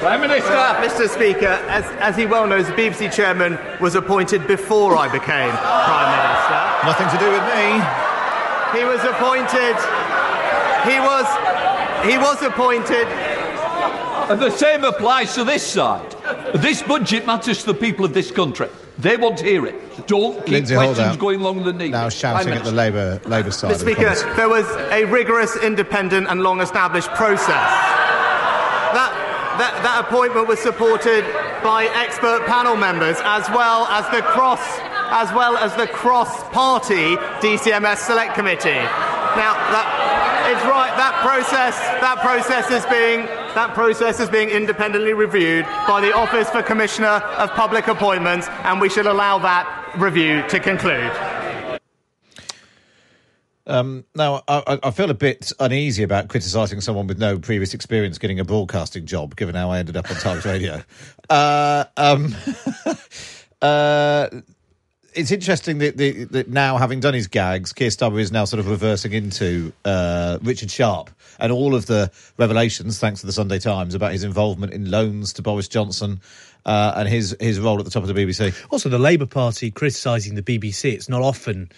Prime Minister. Uh, Mr. Speaker, as, as he well knows, the BBC chairman was appointed before I became Prime Minister. Nothing to do with me. He was appointed. He was. He was appointed. And the same applies to this side. This budget matters to the people of this country. They want to hear it. Don't keep Lindsay, questions going longer than needed. Now shouting at the Labour Labour side. Mr. of the Speaker, there was a rigorous, independent, and long-established process. That, that, that appointment was supported by expert panel members, as well as the cross, as well as the cross-party DCMS Select Committee. Now, that, it's right. That process, that process is being, that process is being independently reviewed by the Office for Commissioner of Public Appointments, and we should allow that review to conclude. Um, now, I, I- feel a bit uneasy about criticising someone with no previous experience getting a broadcasting job, given how I ended up on Times Radio. Uh, um, uh, it's interesting that, that, now, having done his gags, Keir Starmer is now sort of reversing into uh, Richard Sharp and all of the revelations, thanks to the Sunday Times, about his involvement in loans to Boris Johnson uh, and his, his role at the top of the BBC. Also, the Labour Party criticising the BBC. It's not often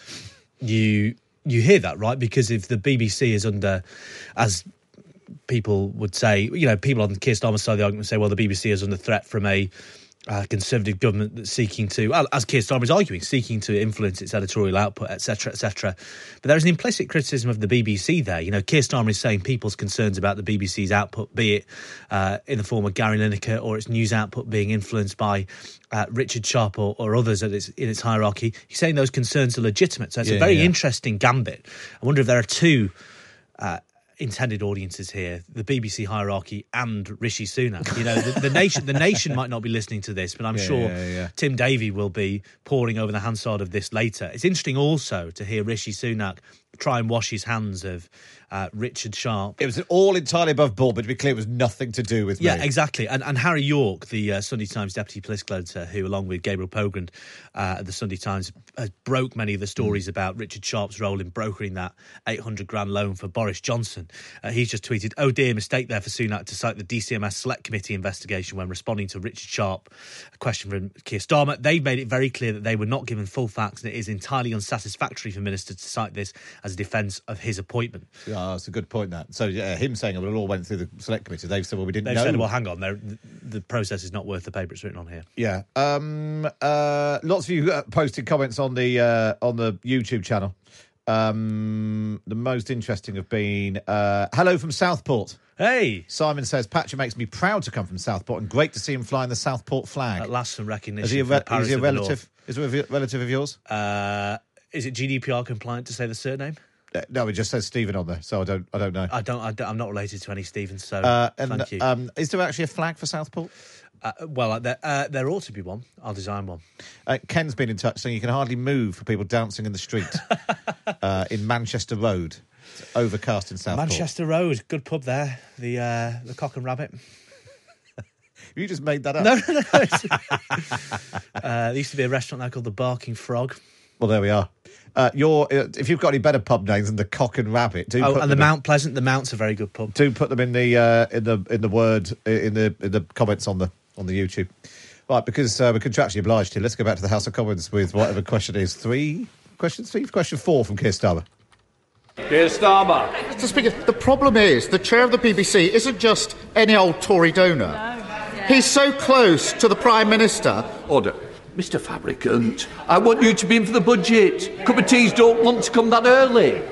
you you hear that, right? Because if the BBC is under, as people would say, you know, people on the Keir Starmer's side of the argument say, well, the BBC is under threat from a uh, conservative government that's seeking to, as Keir Starmer is arguing, seeking to influence its editorial output, etc., etc. But there is an implicit criticism of the BBC there. You know, Keir Starmer is saying people's concerns about the BBC's output, be it uh, in the form of Gary Lineker or its news output being influenced by uh, Richard Sharp or, or others at its, in its hierarchy, he's saying those concerns are legitimate. So it's Yeah, a very yeah. interesting gambit. I wonder if there are two uh, intended audiences here: the BBC hierarchy and Rishi Sunak. You know, the, the nation, the nation might not be listening to this, but I'm Yeah, sure yeah, yeah. Tim Davie will be poring over the Hansard of this later. It's interesting also to hear Rishi Sunak try and wash his hands of uh, Richard Sharp. It was all entirely above board, but to be clear, it was nothing to do with Yeah, me. exactly. And and Harry Yorke, the uh, Sunday Times deputy political editor, who, along with Gabriel Pogrund uh, at the Sunday Times, has broke many of the stories about Richard Sharp's role in brokering that 800 grand loan for Boris Johnson. Uh, he's just tweeted, "Oh dear, mistake there for Sunak to cite the DCMS Select Committee investigation when responding to Richard Sharp, a question from Keir Starmer. They've made it very clear that they were not given full facts, and it is entirely unsatisfactory for ministers to cite this as a defence of his appointment." Yeah, that's a good point. That so yeah, him saying it, well, it all went through the select committee. They've said, well, we didn't They've know. said, "Well, hang on, the, process is not worth the paper it's written on here." Yeah. Um, uh, lots of you uh, posted comments on the uh, on the YouTube channel. Um, the most interesting have been uh, hello from Southport. Hey, Simon says Patrick makes me proud to come from Southport and great to see him flying the Southport flag. At last, some recognition. Is he a, re- is he a relative? Is he a relative of yours? Uh, is it GDPR compliant to say the surname? Uh, No, it just says Stephen on there, so I don't. I don't know. I don't. I I'm not related to any Stevens, so Uh, and thank you. um, is there actually a flag for Southport? uh, well, there, uh, there ought to be one. I'll design one. Uh, Ken's been in touch saying you can hardly move for people dancing in the street uh, in Manchester Road. It's overcast in Southport. Manchester Road, good pub there. The uh, the Cock and Rabbit. You just made that up. No, no, no. uh, there used to be a restaurant there called the Barking Frog. Well, there we are. Uh, your, uh, if you've got any better pub names than the Cock and Rabbit, do Oh, put and the them in- Mount Pleasant. The Mount's a very good pub. do put them in the uh, in the in the word in the in the comments on the on the YouTube. Right, because uh, we're contractually obliged here, let's go back to the House of Commons with whatever question is. Three? Question three? Question four from Keir Starmer. Keir Starmer. Mr. Speaker, the problem is the chair of the BBC isn't just any old Tory donor. He's so close to the Prime Minister. Order. Mr. Fabricant, I want you to be in for the budget. Cup of teas don't want to come that early.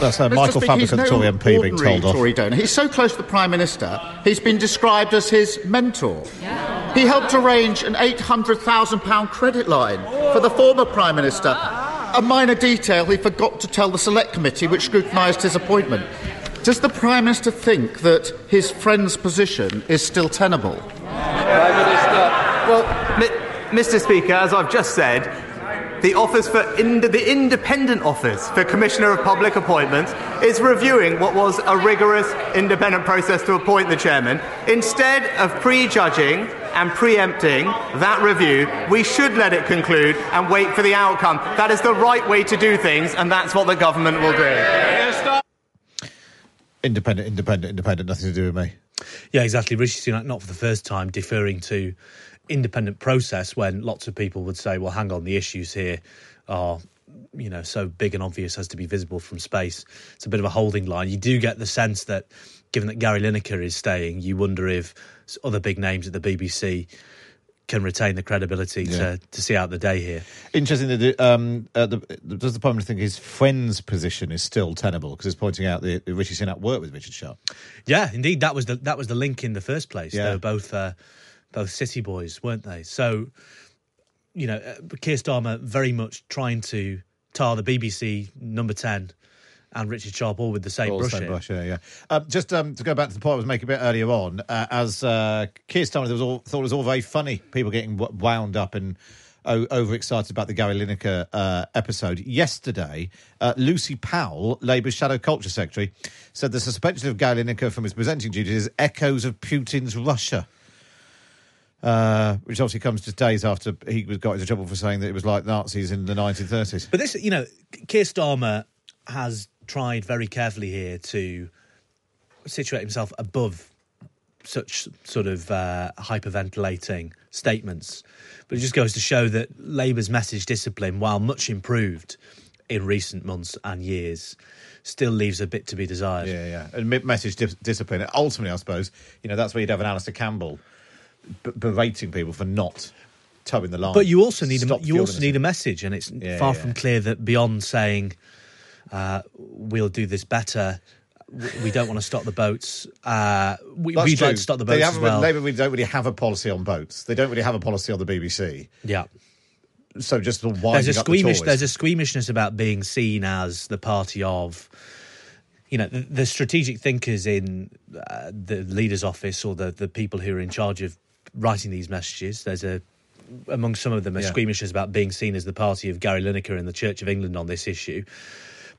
That's uh, Michael Speaker, Fabricant, no Tory MP, being ordinary told off. Tory donor. He's so close to the Prime Minister, he's been described as his mentor. He helped arrange an £800,000 credit line for the former Prime Minister. A minor detail he forgot to tell the Select Committee, which scrutinised his appointment. Does the Prime Minister think that his friend's position is still tenable? Prime Minister. Well, mi- Mr. Speaker, as I've just said, the office for ind- the independent office for Commissioner of Public Appointments is reviewing what was a rigorous independent process to appoint the chairman. Instead of prejudging and preempting that review, we should let it conclude and wait for the outcome. That is the right way to do things, and that's what the government will do. Independent, independent, independent, nothing to do with me. Yeah, exactly. Rishi Sunak, not for the first time, deferring to independent process when lots of people would say, well, hang on, the issues here are, you know, so big and obvious as to be visible from space. It's a bit of a holding line. You do get the sense that, given that Gary Lineker is staying, you wonder if other big names at the BBC can retain the credibility Yeah. to, to see out the day here. Interesting that the, um, uh, the, does the Prime Minister think his friend's position is still tenable? Because it's pointing out that Rishi Sunak worked with Richard Sharp. Yeah, indeed, that was the that was the link in the first place. Yeah. They were both uh, both city boys, weren't they? So, you know, uh, Keir Starmer very much trying to tar the BBC number ten and Richard Sharp all with the same All brush. same brush, yeah, yeah. Um, just um, to go back to the point I was making a bit earlier on, uh, as uh, Keir Starmer was all, thought it was all very funny, people getting wound up and o- overexcited about the Gary Lineker uh, episode. Yesterday, uh, Lucy Powell, Labour's Shadow Culture Secretary, said the suspension of Gary Lineker from his presenting duties is echoes of Putin's Russia. Uh, which obviously comes just days after he was got into trouble for saying that it was like Nazis in the 1930s. But this, you know, Keir Starmer has tried very carefully here to situate himself above such sort of uh, hyperventilating statements. But it just goes to show that Labour's message discipline, while much improved in recent months and years, still leaves a bit to be desired. Yeah, yeah. And message dis- discipline. Ultimately, I suppose, you know, that's where you'd have an Alastair Campbell b- berating people for not towing the line. But you also need a, you also need a message, and it's Yeah, far yeah. from clear that beyond saying uh, we'll do this better, we don't want to stop the boats. Uh, we, That's we'd true. like to stop the They boats as well. Labour really don't really have a policy on boats. They don't really have a policy on the BBC. Yeah. So just winding there's a up the squeamish there's a squeamishness about being seen as the party of you know the, the strategic thinkers in uh, the leader's office or the the people who are in charge of writing these messages there's a among some of them a Yeah. squeamishness about being seen as the party of Gary Lineker and the Church of England on this issue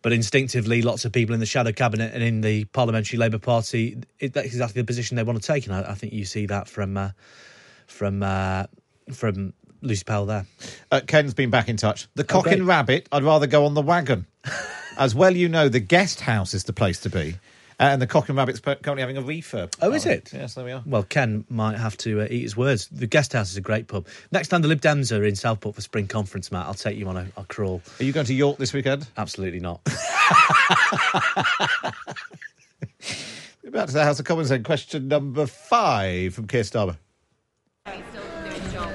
but instinctively lots of people in the shadow cabinet and in the parliamentary Labour Party it, that's exactly the position they want to take and I, I think you see that from uh, from uh, from Lucy Powell there Uh, Ken's been back in touch. The Oh, cock and rabbit, I'd rather go on the wagon. As well, you know, the guest house is the place to be. Uh, and the cock and rabbit's per- currently having a refurb. Oh, is it? Yes, there we are. Well, Ken might have to uh, eat his words. The guest house is a great pub. Next time the Lib Dems are in Southport for spring conference, Matt, I'll take you on a, a crawl. Are you going to York this weekend? Absolutely not. Back to the House of Commons then. Question number five from Keir Starmer.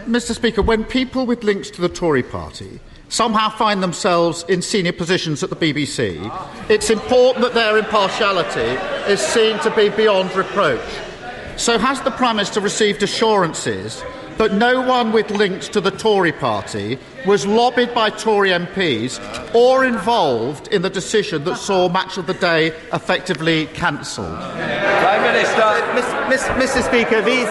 Mr. Speaker, when people with links to the Tory party somehow find themselves in senior positions at the BBC, it's important that their impartiality is seen to be beyond reproach. So, has the Prime Minister received assurances that no one with links to the Tory party was lobbied by Tory MPs or involved in the decision that saw Match of the Day effectively cancelled? Prime Minister. Miss, Miss, Mr. Speaker, these,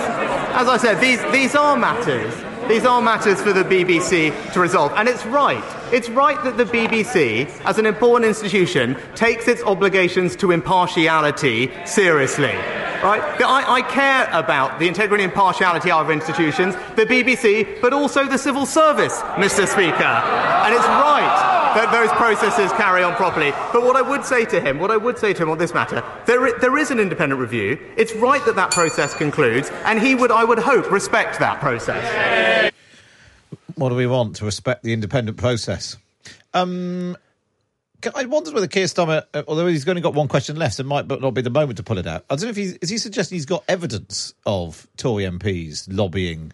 as I said, these, these are matters. These are matters for the BBC to resolve. And it's right. It's right that the BBC, as an important institution, takes its obligations to impartiality seriously. Right? I, I care about the integrity and impartiality of our institutions, the BBC, but also the civil service, Mr. Speaker. And it's right that those processes carry on properly. But what I would say to him, what I would say to him on this matter, there, there is an independent review. It's right that that process concludes, and he would, I would hope, respect that process. What do we want? To respect the independent process. Um, I wondered whether Keir Starmer, uh, although he's only got one question left, it might not be the moment to pull it out. I don't know if he's, is he suggesting he's got evidence of Tory MPs lobbying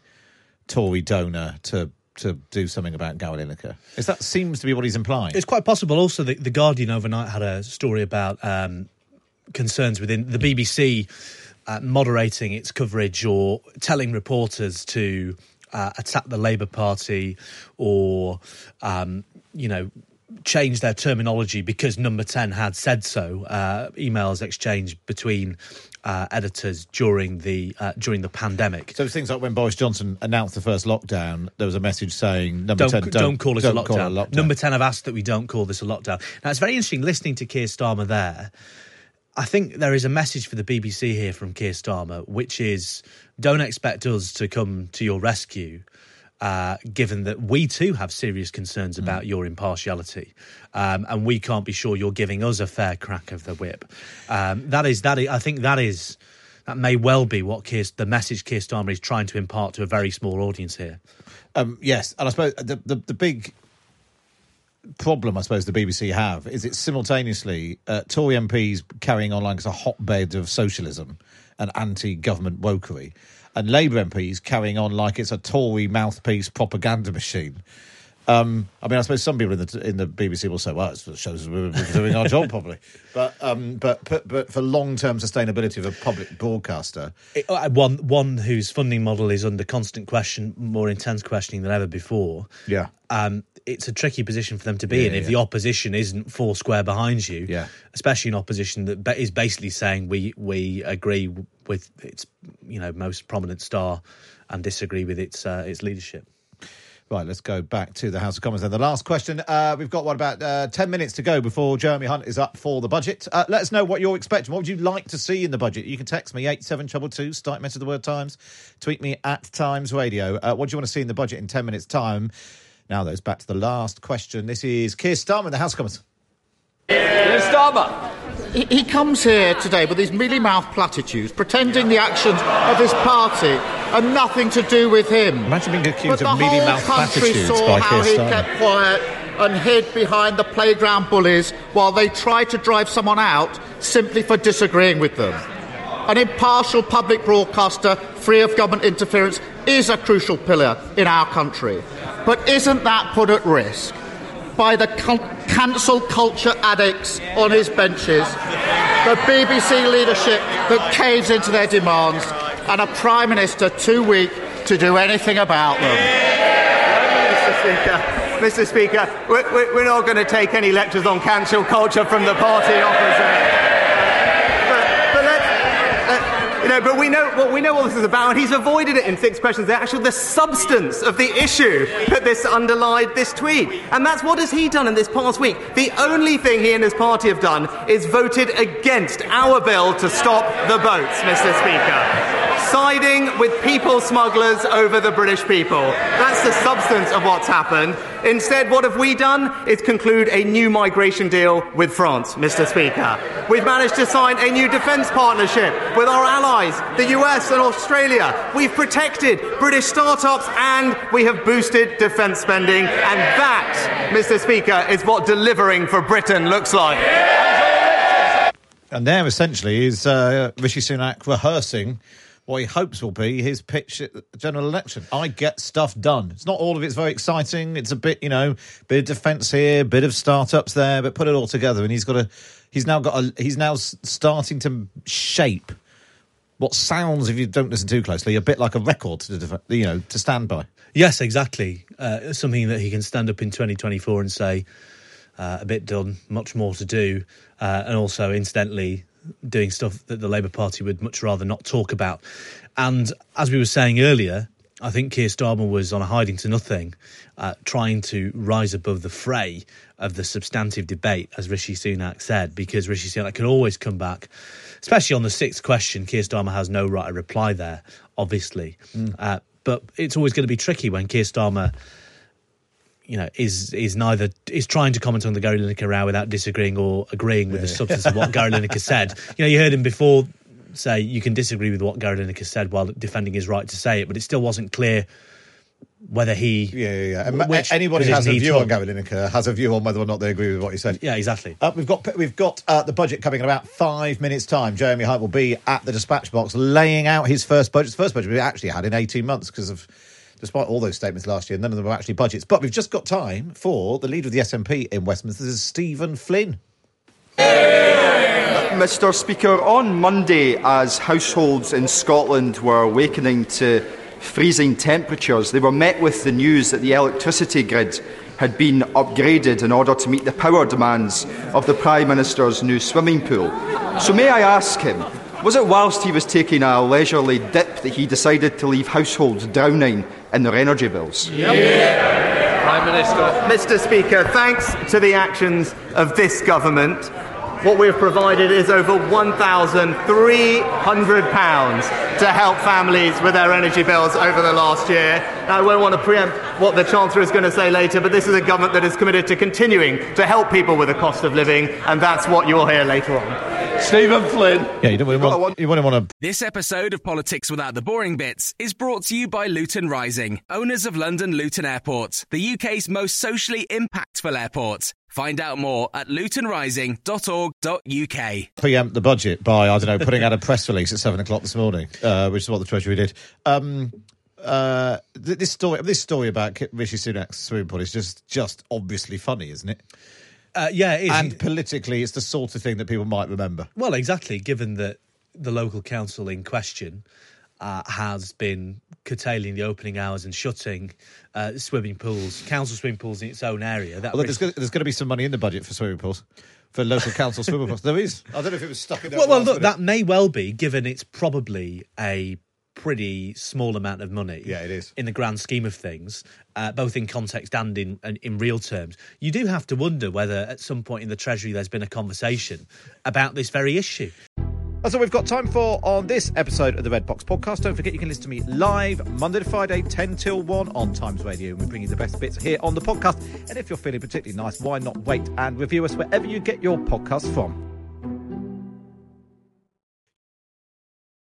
Tory donor to to do something about Lineker? Is that seems to be what he's implying? It's quite possible. Also, the, the Guardian overnight had a story about um, concerns within the BBC uh, moderating its coverage or telling reporters to uh, attack the Labour Party or, um, you know, change their terminology because Number 10 had said so. Uh, emails exchanged between uh, editors during the uh, during the pandemic. So things like when Boris Johnson announced the first lockdown, there was a message saying number don't, 10 don't, don't, call it don't a, lockdown. call it a lockdown. Number 10 have asked that we don't call this a lockdown. Now, it's very interesting listening to Keir Starmer there. I think there is a message for the BBC here from Keir Starmer, which is don't expect us to come to your rescue. Uh, given that we too have serious concerns about your impartiality, um, and we can't be sure you're giving us a fair crack of the whip. Um, that is that. Is, I think that is that may well be what Keir, the message Keir Starmer is trying to impart to a very small audience here. Um, yes, and I suppose the, the the big problem I suppose the BBC have is it's simultaneously uh, Tory MPs carrying on like it's a hotbed of socialism and anti-government wokery, and Labour MPs carrying on like it's a Tory mouthpiece propaganda machine. Um, I mean, I suppose some people in the in the BBC will say, "Well, it shows we're, we're doing our job properly," but um, but but, but for long term sustainability of a public broadcaster, It- uh, one one whose funding model is under constant question, more intense questioning than ever before. Yeah. Um, it's a tricky position for them to be Yeah, in if yeah. the opposition isn't four square behind you. Yeah. Especially an opposition that is basically saying we we agree with its you know most prominent star and disagree with its uh, its leadership. Right, let's go back to the House of Commons. And the last question, uh, we've got what about uh, ten minutes to go before Jeremy Hunt is up for the budget. Uh, let us know what you're expecting. What would you like to see in the budget? You can text me eight seven double two. Start message the word Times. Tweet me at Times Radio. Uh, what do you want to see in the budget in ten minutes' time? Now, those back to the last question. This is Keir Starmer, in the House of Commons. Starmer. He, he comes here today with his mealy mouth platitudes, pretending the actions of his party are nothing to do with him. Imagine being accused but of the mealy whole mouth country platitudes saw by how Keir he kept quiet and hid behind the playground bullies while they tried to drive someone out simply for disagreeing with them. An impartial public broadcaster free of government interference is a crucial pillar in our country. But isn't that put at risk by the cancel culture addicts on his benches, the BBC leadership that caves into their demands, and a Prime Minister too weak to do anything about them? Mr. Speaker, Mr. Speaker, we're, we're not going to take any lectures on cancel culture from the party opposite. Uh, you know, but we know what we know what this is about, and he's avoided it in six questions. The actual, the substance of the issue that this underlied this tweet, and that's what has he done in this past week? The only thing he and his party have done is voted against our bill to stop the boats, Mr. Speaker siding with people smugglers over the British people. That's the substance of what's happened. Instead, what have we done? Is conclude a new migration deal with France, Mr. Speaker. We've managed to sign a new defence partnership with our allies, the US and Australia. We've protected British startups and we have boosted defence spending. And that, Mr. Speaker, is what delivering for Britain looks like. And there, essentially, is uh, Rishi Sunak rehearsing what he hopes will be his pitch at the general election. I get stuff done. It's not all of it's very exciting. It's a bit, you know, bit of defence here, bit of startups there, but put it all together, and he's got a, he's now got a, he's now starting to shape what sounds, if you don't listen too closely, a bit like a record to, def- you know, to stand by. Yes, exactly. Uh, something that he can stand up in 2024 and say, uh, a bit done, much more to do, uh, and also, incidentally, doing stuff that the Labour Party would much rather not talk about. And as we were saying earlier, I think Keir Starmer was on a hiding to nothing, uh, trying to rise above the fray of the substantive debate, as Rishi Sunak said, because Rishi Sunak can always come back, especially on the sixth question. Keir Starmer has no right to reply there, obviously. Uh, but it's always going to be tricky when Keir Starmer you know, is is neither is trying to comment on the Gary Lineker row without disagreeing or agreeing with the substance of what Gary Lineker said. You know, you heard him before say you can disagree with what Gary Lineker said while defending his right to say it, but it still wasn't clear whether he yeah yeah, yeah. Which anybody has a view on. Gary Lineker has a view on whether or not they agree with what he said. Yeah, exactly. Uh, we've got we've got uh, the budget coming in about five minutes' time. Jeremy Hyde will be at the dispatch box laying out his first budget. The first budget we actually had in eighteen months because of. Despite all those statements last year, none of them were actually budgets. But we've just got time for the leader of the SNP in Westminster, this is Stephen Flynn. Uh, Mr. Speaker, on Monday, as households in Scotland were awakening to freezing temperatures, they were met with the news that the electricity grid had been upgraded in order to meet the power demands of the Prime Minister's new swimming pool. So, may I ask him, was it whilst he was taking a leisurely dip that he decided to leave households drowning in their energy bills? Prime Minister. Mr. Speaker, thanks to the actions of this government, what we've provided is over £1,300 to help families with their energy bills over the last year. Now, I won't want to preempt what the Chancellor is going to say later, but this is a government that is committed to continuing to help people with the cost of living, and that's what you'll hear later on. Stephen Flynn. Yeah, you don't really want, you wouldn't want to. This episode of Politics Without the Boring Bits is brought to you by Luton Rising, owners of London Luton Airport, the UK's most socially impactful airport. Find out more at lutonrising.org.uk. preempt the budget by I don't know putting out a press release at seven o'clock this morning, uh, which is what the Treasury did. Um, uh, this story, this story about Rishi Sunak's swimming pool is just just obviously funny, isn't it? Uh, yeah, it is. And politically, it's the sort of thing that people might remember. Well, exactly. Given that the local council in question uh, has been curtailing the opening hours and shutting uh, swimming pools, council swimming pools in its own area. That Although there's, risk- there's going to be some money in the budget for swimming pools, for local council swimming pools. There is. I don't know if it was stuck in. well, well, look, that may well be, given it's probably a pretty small amount of money. Yeah, it is. in the grand scheme of things, uh, both in context and in and in real terms. You do have to wonder whether at some point in the Treasury there's been a conversation about this very issue. That's all we've got time for on this episode of the Red Box Podcast. Don't forget you can listen to me live Monday to Friday, 10 till 1 on Times Radio. And we bring you the best bits here on the podcast. And if you're feeling particularly nice, why not wait and review us wherever you get your podcast from?